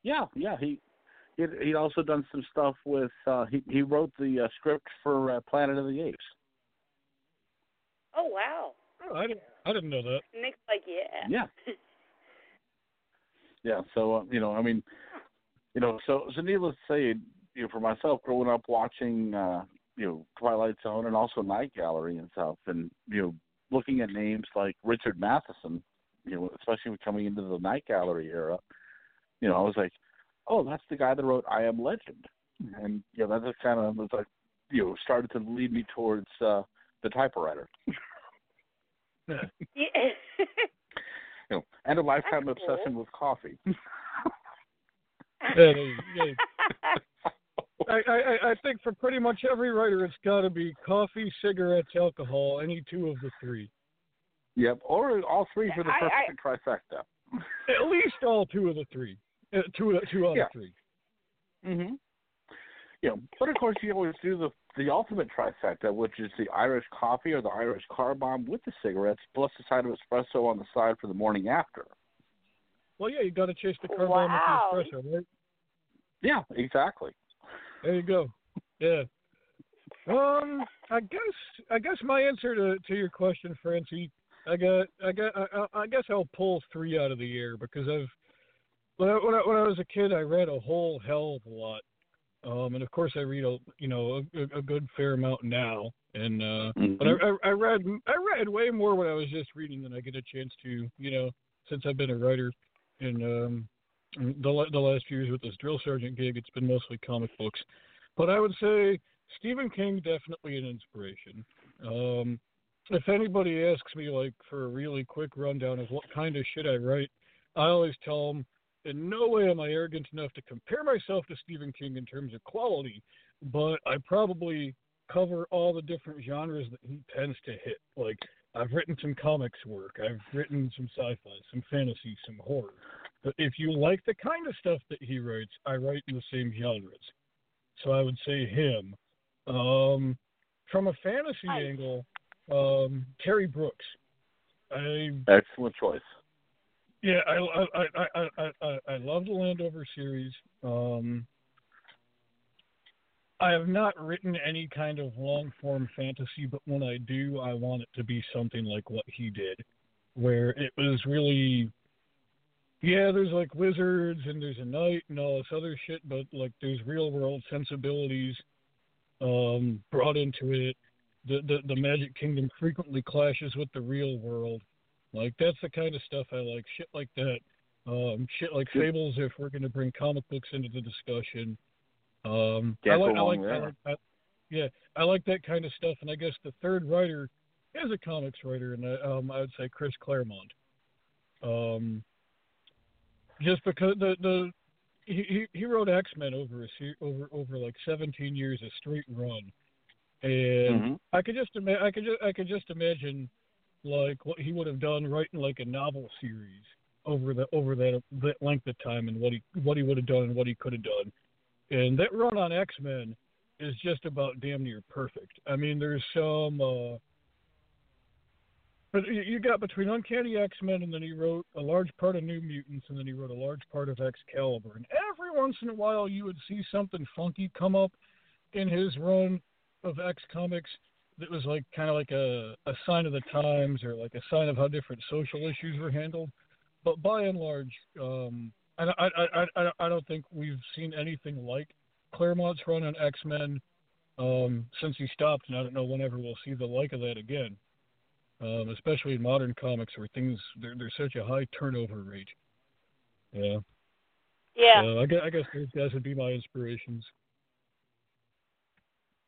Yeah, yeah, he he'd, he'd also done some stuff with. Uh, he he wrote the uh, script for uh, Planet of the Apes. Oh wow. Oh, I didn't, I didn't know that. Nick's like, yeah. Yeah. Yeah, so uh, you know, I mean, you know, so so needless to say, you know, for myself, growing up watching, uh, you know, Twilight Zone and also Night Gallery and stuff, and you know, looking at names like Richard Matheson, you know, especially when coming into the Night Gallery era, you know, I was like, oh, that's the guy that wrote I Am Legend, and you know, that just kind of was like, you know, started to lead me towards uh, the typewriter, Yeah. you know, and a lifetime That's cool. obsession with coffee. Yeah, they- yeah. I, I, I- I think for pretty much every writer, it's got to be coffee, cigarettes, alcohol, any two of the three. Yep, or all three for the I- perfect trifecta. At least all two of the three. Uh, two, two out Yeah. of three. Mm-hmm. You know, but of course you always do the the ultimate trifecta, which is the Irish coffee or the Irish car bomb with the cigarettes, plus a side of espresso on the side for the morning after. well, yeah, you got to chase the car Wow. down with the espresso, right? Yeah, exactly. There you go. Yeah. Um, I guess I guess my answer to to your question, Francie, I got I got I, I I guess I'll pull three out of the air because I've when I, when I when I was a kid I read a whole hell of a lot, um, and of course I read a you know a, a good fair amount now, and uh, but I. I I read I read way more when I was just reading than I get a chance to you know since I've been a writer and um the the last few years with this drill sergeant gig it's been mostly comic books, but I would say Stephen King definitely an inspiration. Um, if anybody asks me like for a really quick rundown of what kind of shit I write, I always tell them in no way am I arrogant enough to compare myself to Stephen King in terms of quality, but I probably cover all the different genres that he tends to hit. Like I've written some comics work, I've written some sci-fi, some fantasy, some horror. But if you like the kind of stuff that he writes, I write in the same genres. So I would say him. Um, from a fantasy Nice. angle, um, Terry Brooks. I Excellent choice. Yeah, I I I I I, I, love the Landover series. Um, I have not written any kind of long form fantasy, but when I do, I want it to be something like what he did, where it was really, yeah, there's like wizards and there's a knight and all this other shit, but like there's real world sensibilities um, brought into it. The, the the Magic Kingdom frequently clashes with the real world. Like that's the kind of stuff I like. Shit like that. Um, shit like fables. If we're going to bring comic books into the discussion, um, I like, I like, I like I, yeah, I like that kind of stuff. And I guess the third writer is a comics writer, and I, um, I would say Chris Claremont. Um, just because the the he he, wrote X Men over a over over like 17 years a straight run, and Mhm. I could just ima- I could just I could just imagine like what he would have done writing like a novel series over the over that that length of time and what he what he would have done and what he could have done. And that run on X Men is just about damn near perfect. I mean, there's some. Uh, but you- got between Uncanny X Men and then he wrote a large part of New Mutants and then he wrote a large part of Excalibur. And every once in a while you would see something funky come up in his run of X comics that was like kind of like a, a sign of the times or like a sign of how different social issues were handled. But by and large, um, I, I, I, I, I don't think we've seen anything like Claremont's run on X Men um, since he stopped, and I don't know whenever we'll see the like of that again. Um, especially in modern comics where things there, there's such a high turnover rate. Yeah. Yeah. Uh, I guess, I guess those guys would be my inspirations.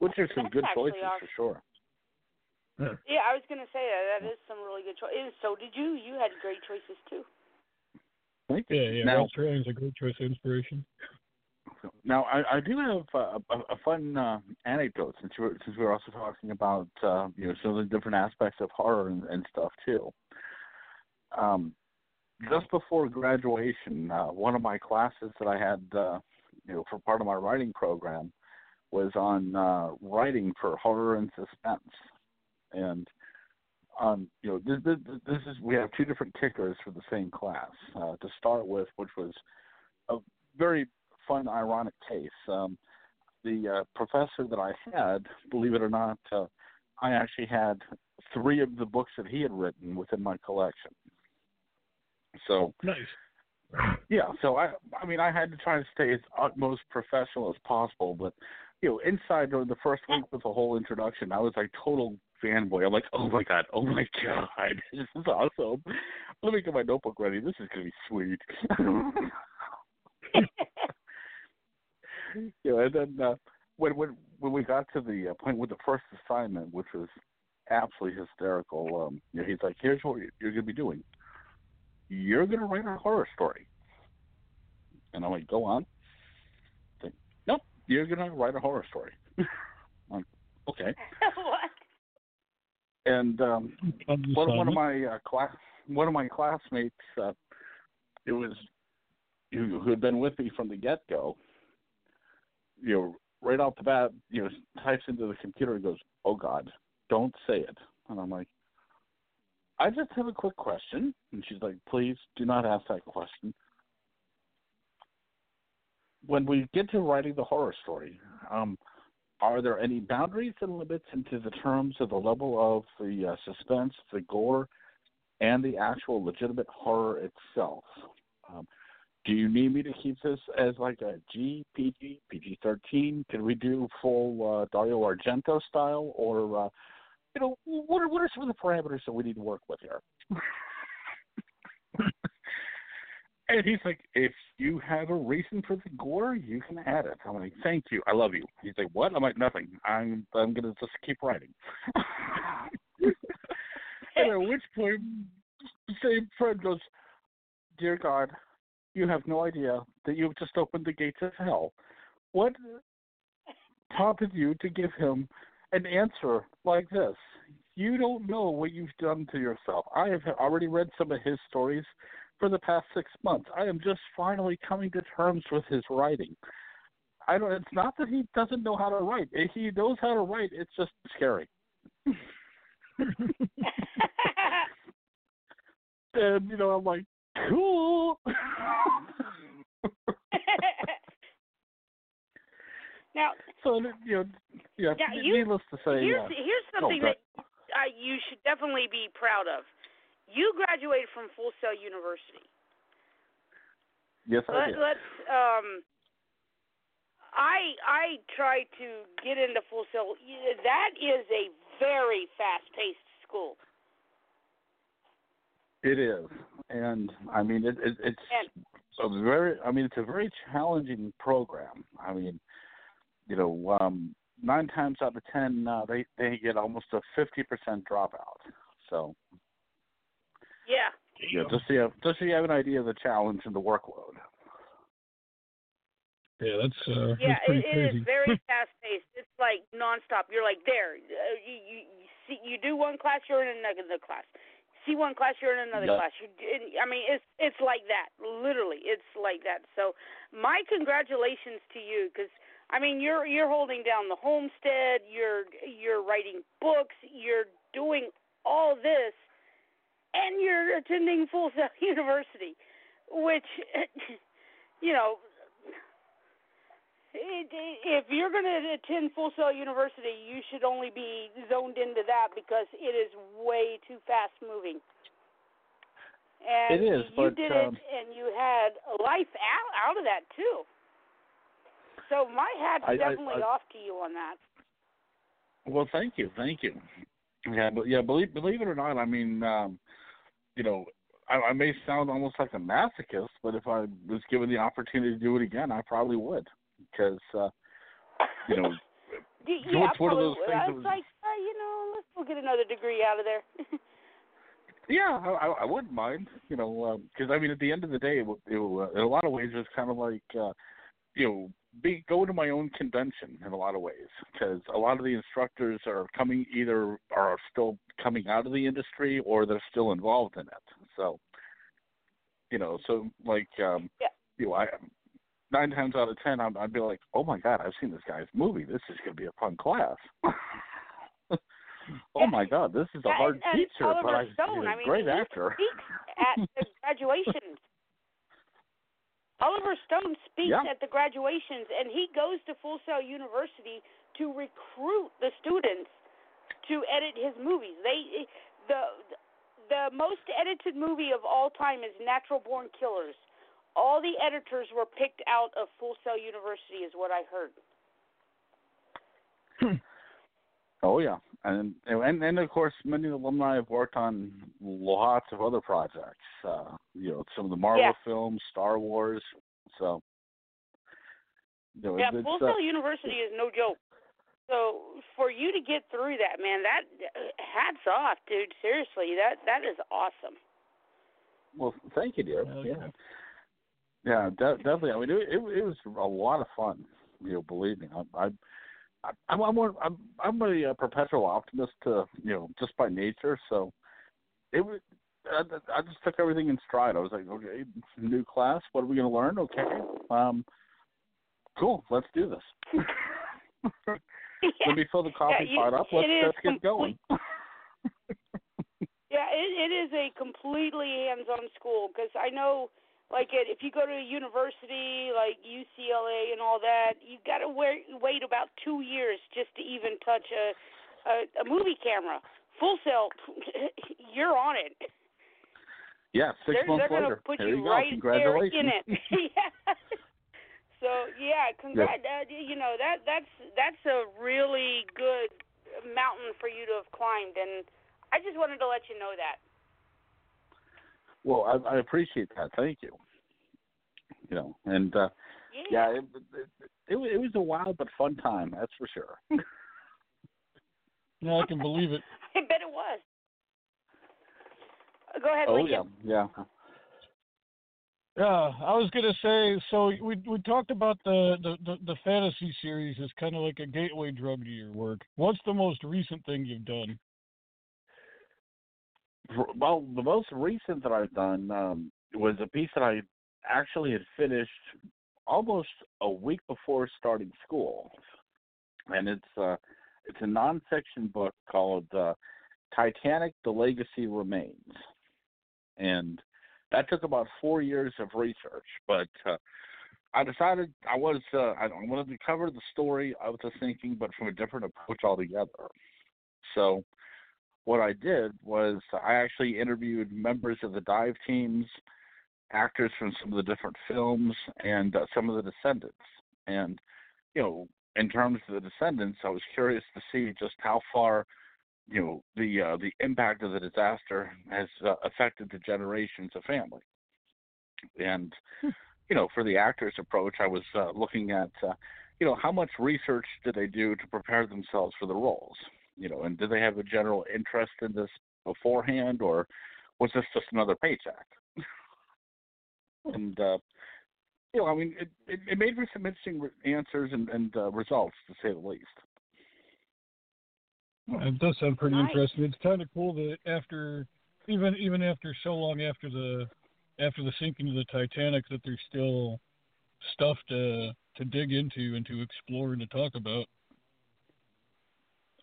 Which are some That's good actually choices awesome. for sure. Yeah, I was gonna say that that is some really good choices. So did you? You had great choices too. Thank you. Yeah, yeah. Now- Rod Serling's a great choice of inspiration. Now, I, I do have uh, a, a fun uh, anecdote since we were, since we were also talking about uh, you know some of the different aspects of horror and, and stuff too. Um, just before graduation, uh, one of my classes that I had, uh, you know, for part of my writing program, was on uh, writing for horror and suspense, and um, you know, this, this, this is we have two different kickers for the same class uh, to start with, which was a very fun, ironic case. Um, the uh, professor that I had, believe it or not, uh, I actually had three of the books that he had written within my collection. So Nice. yeah, so I I mean I had to try to stay as utmost professional as possible, but you know, inside during the first week with the whole introduction, I was like total fanboy. I'm like, oh my god, oh my god, this is awesome. Let me get my notebook ready. This is gonna be sweet. you know, and then uh, when when when we got to the uh, point with the first assignment, which was absolutely hysterical, um, you know, he's like, here's what you're, you're gonna be doing. You're gonna write a horror story. And I'm like, go on. He's like, nope, you're gonna write a horror story. I'm like, okay. And um, one, one of my uh, class, one of my classmates, uh, it was who who had been with me from the get go. You know, right off the bat, you know, types into the computer and goes, "Oh God, don't say it." And I'm like, I just have a quick question. And she's like, please do not ask that question. When we get to writing the horror story, um, are there any boundaries and limits into the terms of the level of the uh, suspense, the gore, and the actual legitimate horror itself? Um, do you need me to keep this as like a G, PG, PG 13? Can we do full uh, Dario Argento style? Or, uh, you know, what are, what are some of the parameters that we need to work with here? and he's like, if you have a reason for the gore, you can add it. I'm like, thank you. I love you. He's like, what? I'm like, nothing. I'm, I'm to just keep writing. and at which point, same friend goes, Dear God, you have no idea that you've just opened the gates of hell. What prompted you to give him an answer like this? You don't know what you've done to yourself. I have already read some of his stories for the past six months. I am just finally coming to terms with his writing. I don't. It's not that he doesn't know how to write. He knows how to write. It's just scary. and you know, I'm like, cool. now, so you know, yeah. You, needless to say, here's uh, here's something that uh, you should definitely be proud of. You graduated from Full Sail University. Yes, I Let, did. Let's. Um, I I try to get into Full Sail. That is a very fast-paced school. It is, and I mean it, it, it's a very. I mean it's a very challenging program. I mean, you know, um, nine times out of ten, uh, they they get almost a fifty percent dropout. So. Yeah. Yeah, just so you have, just so you have an idea of the challenge and the workload. Yeah, that's uh, yeah, that's pretty it, crazy. it is very fast paced. It's like nonstop. You're like there. Uh, you, you you see you do one class, you're in another class. See one class, you're in another Yeah. class. You, I mean, it's it's like that. Literally, it's like that. So, my congratulations to you, because I mean, you're you're holding down the homestead. You're you're writing books. You're doing all this, and you're attending Full Sail University, which, you know, it, if you're going to attend Full Sail University, you should only be zoned into that because it is way too fast moving. And It is, you but, did um, it, and you had life out out of that too. So my hat's I- I- definitely I- off to you on that. Well, thank you, thank you. Yeah, but yeah, believe believe it or not, I mean, um, you know, I, I may sound almost like a masochist, but if I was given the opportunity to do it again, I probably would, because uh, you know, Y- So yeah, it's one of those things I was was- like, uh, you know, let's go get another degree out of there. yeah, I, I- wouldn't mind, you know, because I mean, at the end of the day, it, w- it, in a lot of ways, it's kind of like, uh, you know, be go to my own convention in a lot of ways, because a lot of the instructors are coming either are still coming out of the industry or they're still involved in it. So, you know, so like, um, Yeah. you know, I nine times out of ten, I'd, I'd be like, oh my god, I've seen this guy's movie. This is going to be a fun class. oh my god, this is a hard and, and teacher, Oliver but I, Stone, he's a I mean, great he actor. speaks at the graduations. Oliver Stone speaks Yeah. at the graduations, and he goes to Full Sail University to recruit the students to edit his movies. They the the most edited movie of all time is Natural Born Killers. All the editors were picked out of Full Sail University, is what I heard. Hmm. Oh yeah, and and and of course many alumni have worked on lots of other projects. Uh, you know, some of the Marvel Yeah. films, Star Wars. So, you know, Yeah, it's, Full uh, Sail University is no joke. So for you to get through that, man, that hats off, dude. Seriously, that that is awesome. well, thank you, dear. Hell yeah, yeah. yeah, de- definitely. I mean, it, it it was a lot of fun. You know, believe me, I. I I'm I'm one- I'm I'm a, uh perpetual optimist, to you know, just by nature. So it was. I, I just took everything in stride. I was like, okay, new class. What are we going to learn? Okay, um, cool. Let's do this. Let me fill the coffee you- pot up. Let's let's get going. Yeah, it, it is a completely hands-on school because I know, like, it, if you go to a university like UCLA and all that, you got to wait, wait about two years just to even touch a a, a movie camera. Full Sail, you're on it. Yeah, 6 they're, months they're later. gonna put there you, you go. right there Congratulations. in it. yeah. So yeah, congrat. Uh, you know that that's that's a really good mountain for you to have climbed, and I just wanted to let you know that. Well, I, I appreciate that. Thank you. You know, and uh Yeah. yeah, it, it, it, it was a wild but fun time. That's for sure. Yeah, I can believe it. I bet it was. Uh, Go ahead, oh Lincoln. yeah, yeah. Yeah, I was gonna say. So we we talked about the the the, the fantasy series as kind of like a gateway drug to your work. What's the most recent thing you've done? Well, the most recent that I've done um, was a piece that I actually had finished almost a week before starting school, and it's uh, it's a nonfiction book called uh, "Titanic: The Legacy Remains," and that took about four years of research. But uh, I decided I was uh, I I wanted to cover the story I was thinking, but from a different approach altogether. So what I did was I actually interviewed members of the dive teams, actors from some of the different films, and uh, some of the descendants. And you know, in terms of the descendants, I was curious to see just how far you know the uh, the impact of the disaster has uh, affected the generations of family. And you know, for the actors' approach, I was uh, looking at uh, you know how much research did they do to prepare themselves for the roles you know, and did they have a general interest in this beforehand, or was this just another paycheck? and uh, you know, I mean, it, it, it made for some interesting re- answers and, and uh, results, to say the least. It does sound pretty Nice. interesting. It's kind of cool that after, even even after so long after the after the sinking of the Titanic, that there's still stuff to to dig into and to explore and to talk about.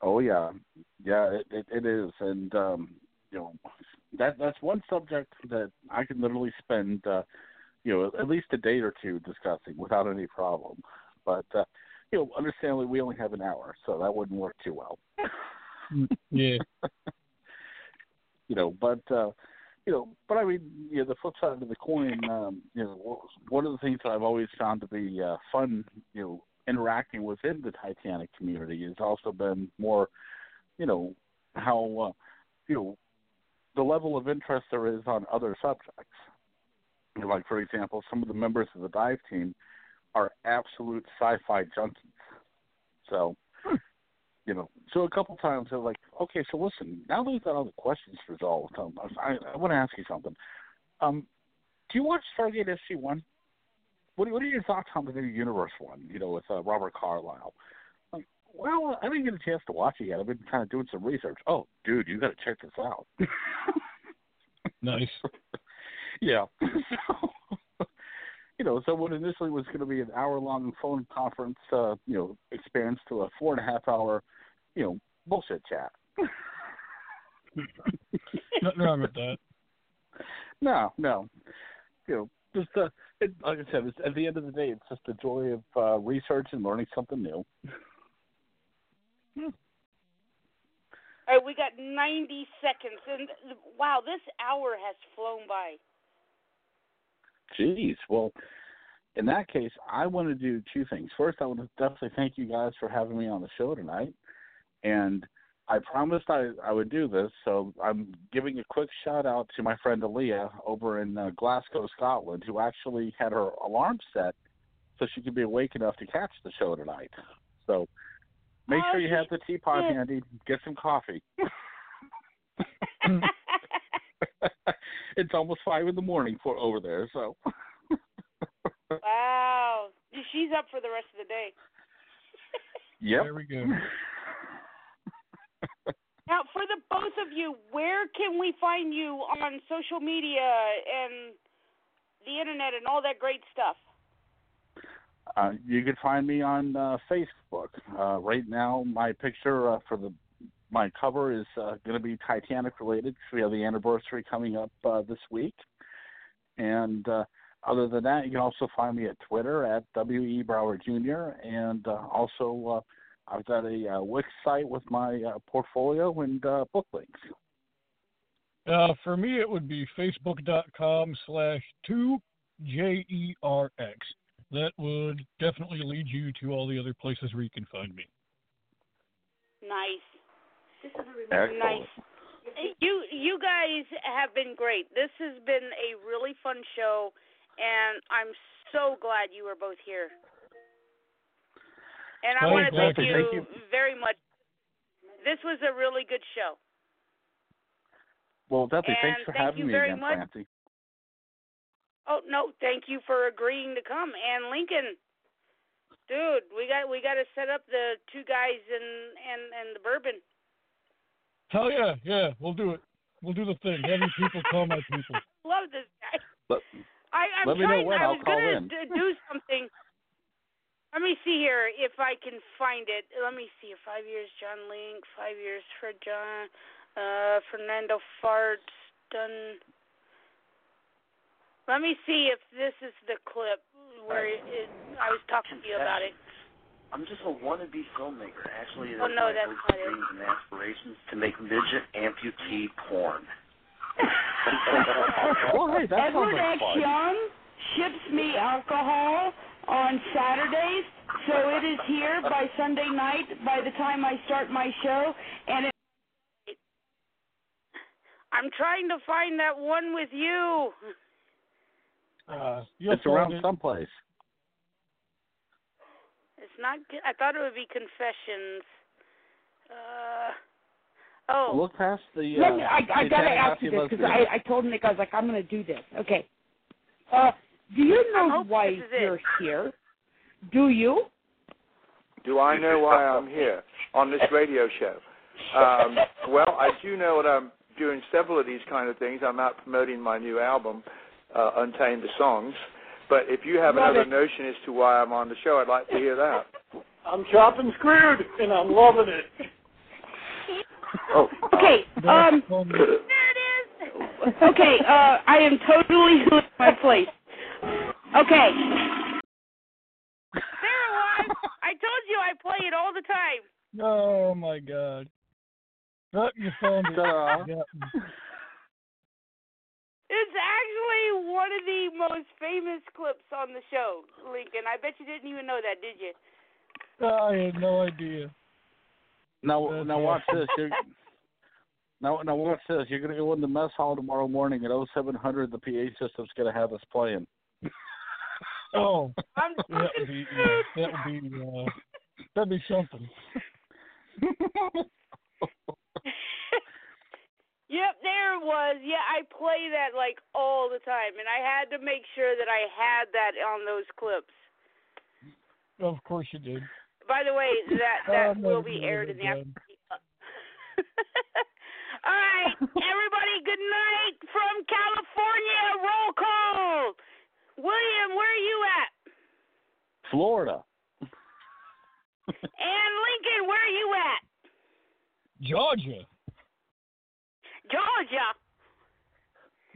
Oh yeah, yeah, it, it, it is, and um, you know, that that's one subject that I can literally spend, uh, you know, at least a day or two discussing without any problem. But uh, you know, understandably, we only have an hour, so that wouldn't work too well. Yeah. you know, but uh, you know, but I mean, you know, the flip side of the coin, um, you know, one of the things that I've always found to be uh, fun, you know, interacting within the Titanic community has also been more, you know, how uh, you know the level of interest there is on other subjects. Like for example, some of the members of the dive team are absolute sci-fi junkies. So, you know, so a couple times they're like, okay, so listen, now that we've got all the questions resolved, um, I, I want to ask you something. Um, do you watch Stargate SG One? What, what are your thoughts on the new Universe one? You know, with uh, Robert Carlyle. Like, well, I didn't get a chance to watch it yet. I've been kind of doing some research. Oh, dude, you got to check this out. Nice. yeah. So, you know, so what initially was going to be an hour-long phone conference, uh, you know, expands to a four and a half hour, you know, bullshit chat. Nothing wrong with that. No, no. You know, just uh, it, like I said, it's, at the end of the day, it's just the joy of uh, research and learning something new. All right, we got 90 seconds, and wow, this hour has flown by. Jeez. Well, in that case, I want to do two things. First, I want to definitely thank you guys for having me on the show tonight. And I promised I, I would do this, so I'm giving a quick shout out to my friend Aaliyah over in uh, Glasgow, Scotland, who actually had her alarm set so she could be awake enough to catch the show tonight. So make Oh, sure you have the teapot yeah. handy. Get some coffee. it's almost five in the morning for over there, so. wow, she's up for the rest of the day. Yep. There we go. Now, for the both of you, where can we find you on social media and the internet and all that great stuff? Uh, you can find me on uh, Facebook. Uh, right now, my picture uh, for the my cover is uh, going to be Titanic related because we have the anniversary coming up uh, this week. And other than that, you can also find me at Twitter at W.E. Brower Jr. And also, I've got a uh, Wix site with my uh, portfolio and uh, book links. Uh, for me, it would be facebook.com slash 2JERX. That would definitely lead you to all the other places where you can find me. Nice. Excellent. Nice. You you guys have been great. This has been a really fun show, and I'm so glad you are both here. And I Oh, want to thank thank you, you. Thank you. very much. This was a really good show. Well, definitely. Thanks And for thank having you me very again, much. Francie. Oh no, thank you for agreeing to come. And Lincoln, dude, we got we got to set up the two guys and and and the bourbon. Hell yeah, yeah, we'll do it. We'll do the thing. Having people call my people. Love this guy. But I, I'm Let me know trying. when, I I'll call gonna in. do something. Let me see here if I can find it. Let me see. Five years, John Link. Five years for John. Uh, Fernando Farts done. Let me see if this is the clip where it, it, I was talking to you about it. I'm just a wannabe filmmaker. Actually, Oh, that's no, my that's hopes, not it. dreams, and aspirations to make midget amputee porn. well, hey, that Edward sounds like X. fun. Young ships me alcohol on Saturdays, so it is here by Sunday night by the time I start my show. And it, I'm trying to find that one with you. Uh, It's around it. someplace. It's not. I thought it would be confessions. Uh, oh, Look past the. Uh, Let me, I, I gotta ask you this because. I, I told Nick I was like I'm gonna do this. Okay. Uh, do you know why this is it. you're here? Do you? Do I know why I'm here on this radio show? Um, well, I do know that I'm doing several of these kind of things. I'm out promoting my new album, uh, Untamed the Songs. But if you have Love another it. notion as to why I'm on the show, I'd like to hear that. I'm chopping screwed, and I'm loving it. Oh, Okay. Um. Um, there it is. Okay. Uh, I am totally losing my place. Okay. There it was. I told you I play it all the time. oh my god. Oh, you found it. Ta-da. You got me. It's actually one of the most famous clips on the show, Lincoln. I bet you didn't even know that, did you? Uh, I had no idea. Now, That's now watch this. You're, now, now watch this. You're gonna go in the mess hall tomorrow morning at 0700. The PA system's gonna have us playing. Oh, I'm that would be that would be uh, that'd be something. Yep, there it was. Yeah, I play that like all the time, and I had to make sure that I had that on those clips. Of course you did. By the way, that that I'm will be aired in the Afternoon. All right, everybody, good night from California. Roll call. William, where are you at? Florida. And Lincoln, where are you at? Georgia. Georgia.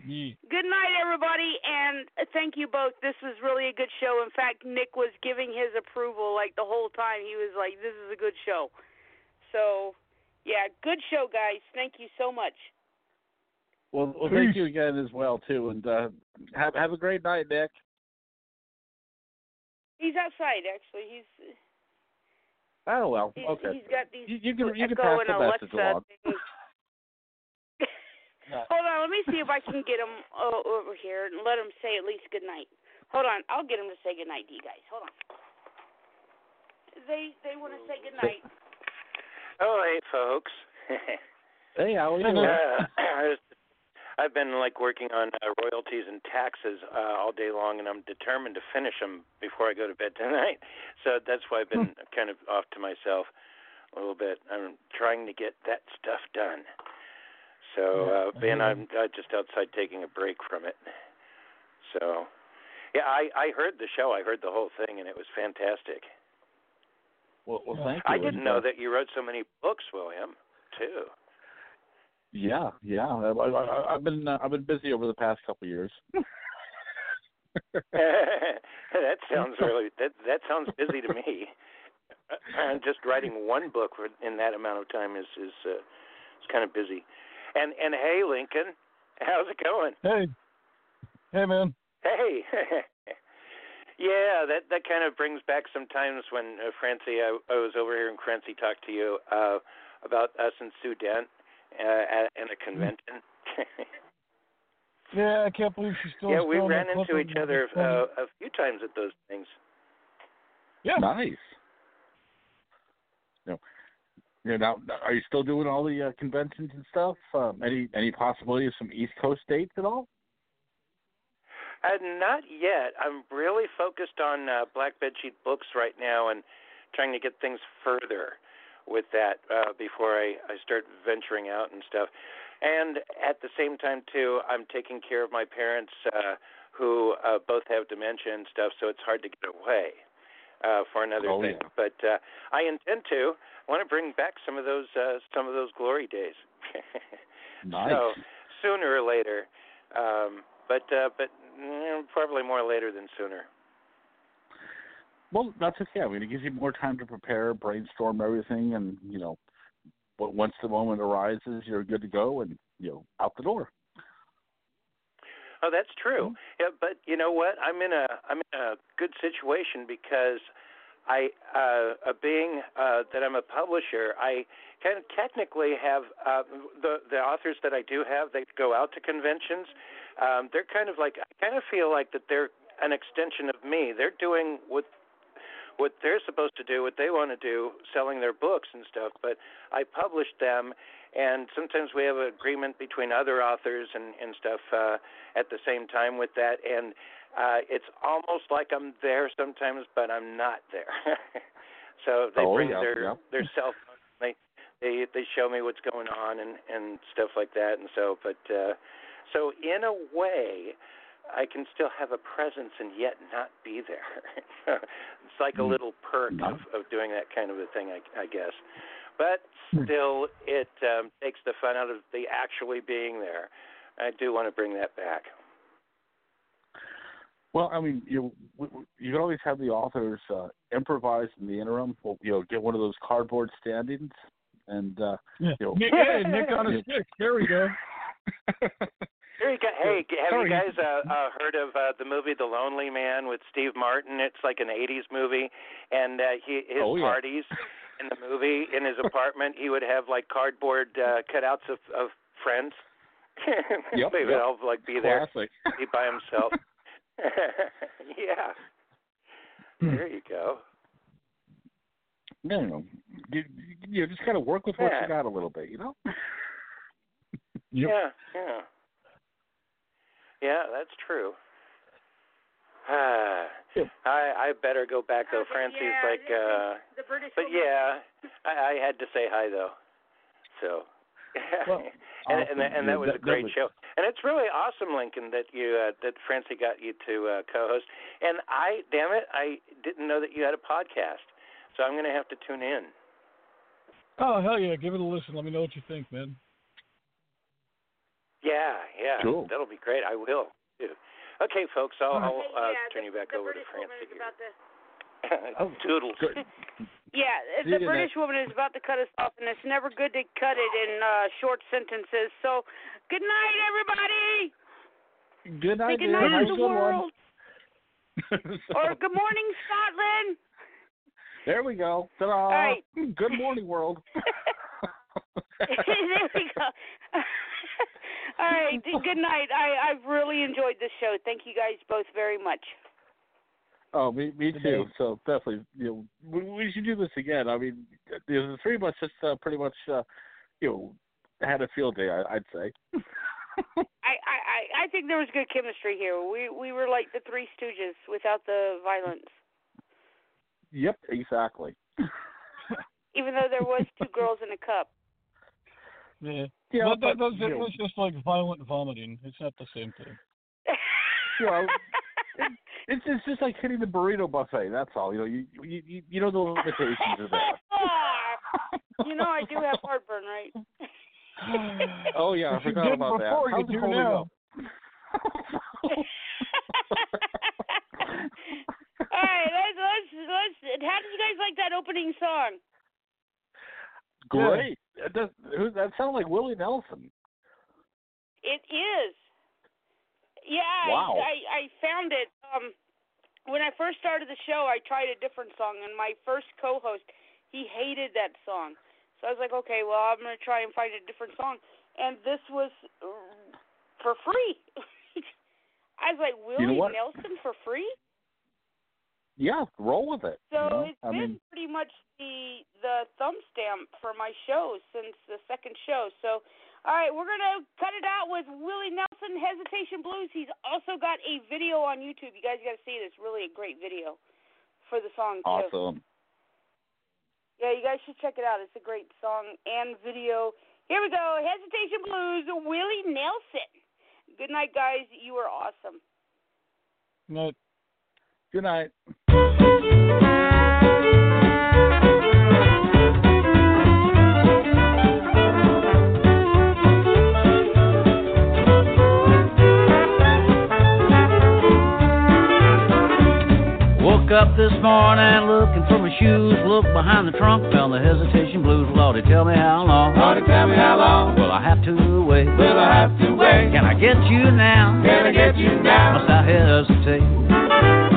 Yeah. Good night, everybody, and thank you both. This was really a good show. In fact, Nick was giving his approval like the whole time. He was like, "This is a good show." So, yeah, good show, guys. Thank you so much. Well, well, thank you again as well too, and uh, have have a great night, Nick. He's outside, actually. He's Oh well, he's, okay. he's got these You, you can you can pass the message Alexa along. Hold on, let me see if I can get him uh, over here and let him say at least good night. Hold on, I'll get him to say good night to you guys. Hold on. They they want to say good night. Oh, hey, folks. Hey, how are you? uh, I've been like working on uh, royalties and taxes uh, all day long, and I'm determined to finish them before I go to bed tonight. So that's why I've been kind of off to myself a little bit. I'm trying to get that stuff done. So, uh, and I'm uh, just outside taking a break from it. So, yeah, I I heard the show. I heard the whole thing, and it was fantastic. Well, well thank you. I didn't know that you wrote so many books, William. too. Yeah, yeah. I, I, I've been uh, I've been busy over the past couple of years. that sounds really that that sounds busy to me. And just writing one book in that amount of time is is uh, is kind of busy. And and hey, Lincoln, how's it going? Hey, hey, man. Hey. yeah, that that kind of brings back some times when uh, Francie, I, I was over here and Francie talked to you uh, about us and Sue Dent uh, at in a convention. yeah, I can't believe she's still. Yeah, we ran into each other uh, a few times at those things. Yeah, nice. You know, you know, now, are you still doing all the uh, conventions and stuff? Um, any any possibility of some East Coast dates at all? Uh, not yet. I'm really focused on uh, Black Bedsheet Books right now and trying to get things further with that uh, before I, I start venturing out and stuff. And at the same time, too, I'm taking care of my parents uh, who uh, both have dementia and stuff, so it's hard to get away uh, for another oh, thing. Yeah. But uh, I intend to. I want to bring back some of those uh, some of those glory days. nice. So sooner or later, um, but uh, but mm, probably more later than sooner. Well, that's okay. I mean, it gives you more time to prepare, brainstorm everything, and you know, but once the moment arises, you're good to go, and you know, out the door. Oh, that's true. Yeah, but you know what? I'm in a I'm in a good situation because I, uh, uh being uh, that I'm a publisher, I can technically have uh, the the authors that I do have. They go out to conventions. Um, they're kind of like I kind of feel like that they're an extension of me. They're doing what what they're supposed to do, what they want to do, selling their books and stuff. But I publish them, and sometimes we have an agreement between other authors and and stuff uh, at the same time with that, and uh, it's almost like I'm there sometimes, but I'm not there. so they oh, bring yeah, their yeah. their cell phone. They they they show me what's going on and and stuff like that, and so but uh, so in a way. I can still have a presence and yet not be there. it's like a Mm. little perk of, of doing that kind of a thing, I, I guess. But Hmm. still, it um, takes the fun out of the actually being there. I do want to bring that back. Well, I mean, you w- w- you can always have the authors uh, improvise in the interim. Well, you know, get one of those cardboard standings, and uh, Yeah. you know, Nick, hey, Nick on a stick. There we go. Go. Hey, have Sorry. you guys uh, uh, heard of uh, the movie The Lonely Man with Steve Martin? It's like an '80s movie, and uh, he his Oh, yeah. parties in the movie in his apartment, he would have like cardboard uh, cutouts of of friends. Yep, they would yep. all like be there, classic. be by himself. yeah. There you go. No, no, you, you just kind of work with what Yeah. you got a little bit, you know. Yep. Yeah, yeah. Yeah, that's true. Ah, Yep. I I better go back though. Okay, Francie's yeah, like, uh, the British but woman- yeah, I, I had to say hi though. So, Well, and awesome. and, that, and that was that- a great was- show. And it's really awesome, Lincoln, that you uh, that Francie got you to uh, co-host. And I, damn it, I didn't know that you had a podcast. So I'm going to have to tune in. Oh hell yeah! Give it a listen. Let me know what you think, man. Yeah, yeah, Cool. that'll be great. I will. too. Okay, folks, I'll, All right. I'll uh, yeah, turn you back the over British to woman Francie. is about to. here. Oh, Toodles. good. Yeah, See the you British woman is about to cut us off, and it's never good to cut it in uh, short sentences. So, good night, everybody. Good Say night, good dear. night to the good one. world, or good morning, Scotland. There we go. Ta-da. All right. Good morning, world. there we go. All right, good night. I I've really enjoyed this show. Thank you guys both very much. Oh, me, me too. So definitely, you know, we, we should do this again. I mean, you know, the three of us just uh, pretty much, uh, you know, had a field day. I, I'd say. I, I I I think there was good chemistry here. We we were like the Three Stooges without the violence. Yep, exactly. Even though there was two girls in a cup. Yeah. Yeah, but that, but, that's, you know- that's just like violent vomiting. It's not the same thing. Well, it's it's just like hitting the burrito buffet. That's all. You know, you you you, you know the limitations are there. You know I do have heartburn, right? oh yeah, I forgot about that. before, How's you it do holding now. up? All right, let's let's let's. How did you guys like that opening song? Great. That, does, who, that sounds like Willie Nelson. It is. Yeah, Wow. I, I found it. Um, when I first started the show, I tried a different song, and my first co-host he hated that song. So I was like, okay, well, I'm gonna try and find a different song, and this was for free. I was like, Willie You know? Nelson for free? Yeah, roll with it. So you know? it's I been mean, pretty much the the thumb stamp for my show since the second show. So, all right, we're gonna cut it out with Willie Nelson, Hesitation Blues. He's also got a video on YouTube. You guys got to see it. It's really a great video for the song too. awesome. Yeah, you guys should check it out. It's a great song and video. Here we go. Hesitation Blues, Willie Nelson. Good night, guys. You are awesome. No, Good night. Woke up this morning looking for my shoes. Looked behind the trunk, found the hesitation blues. Lordy, tell me how long. Lordy, tell me how long Will I have to wait? will I have to wait? Can I get you now? Can I get you now? Must I hesitate?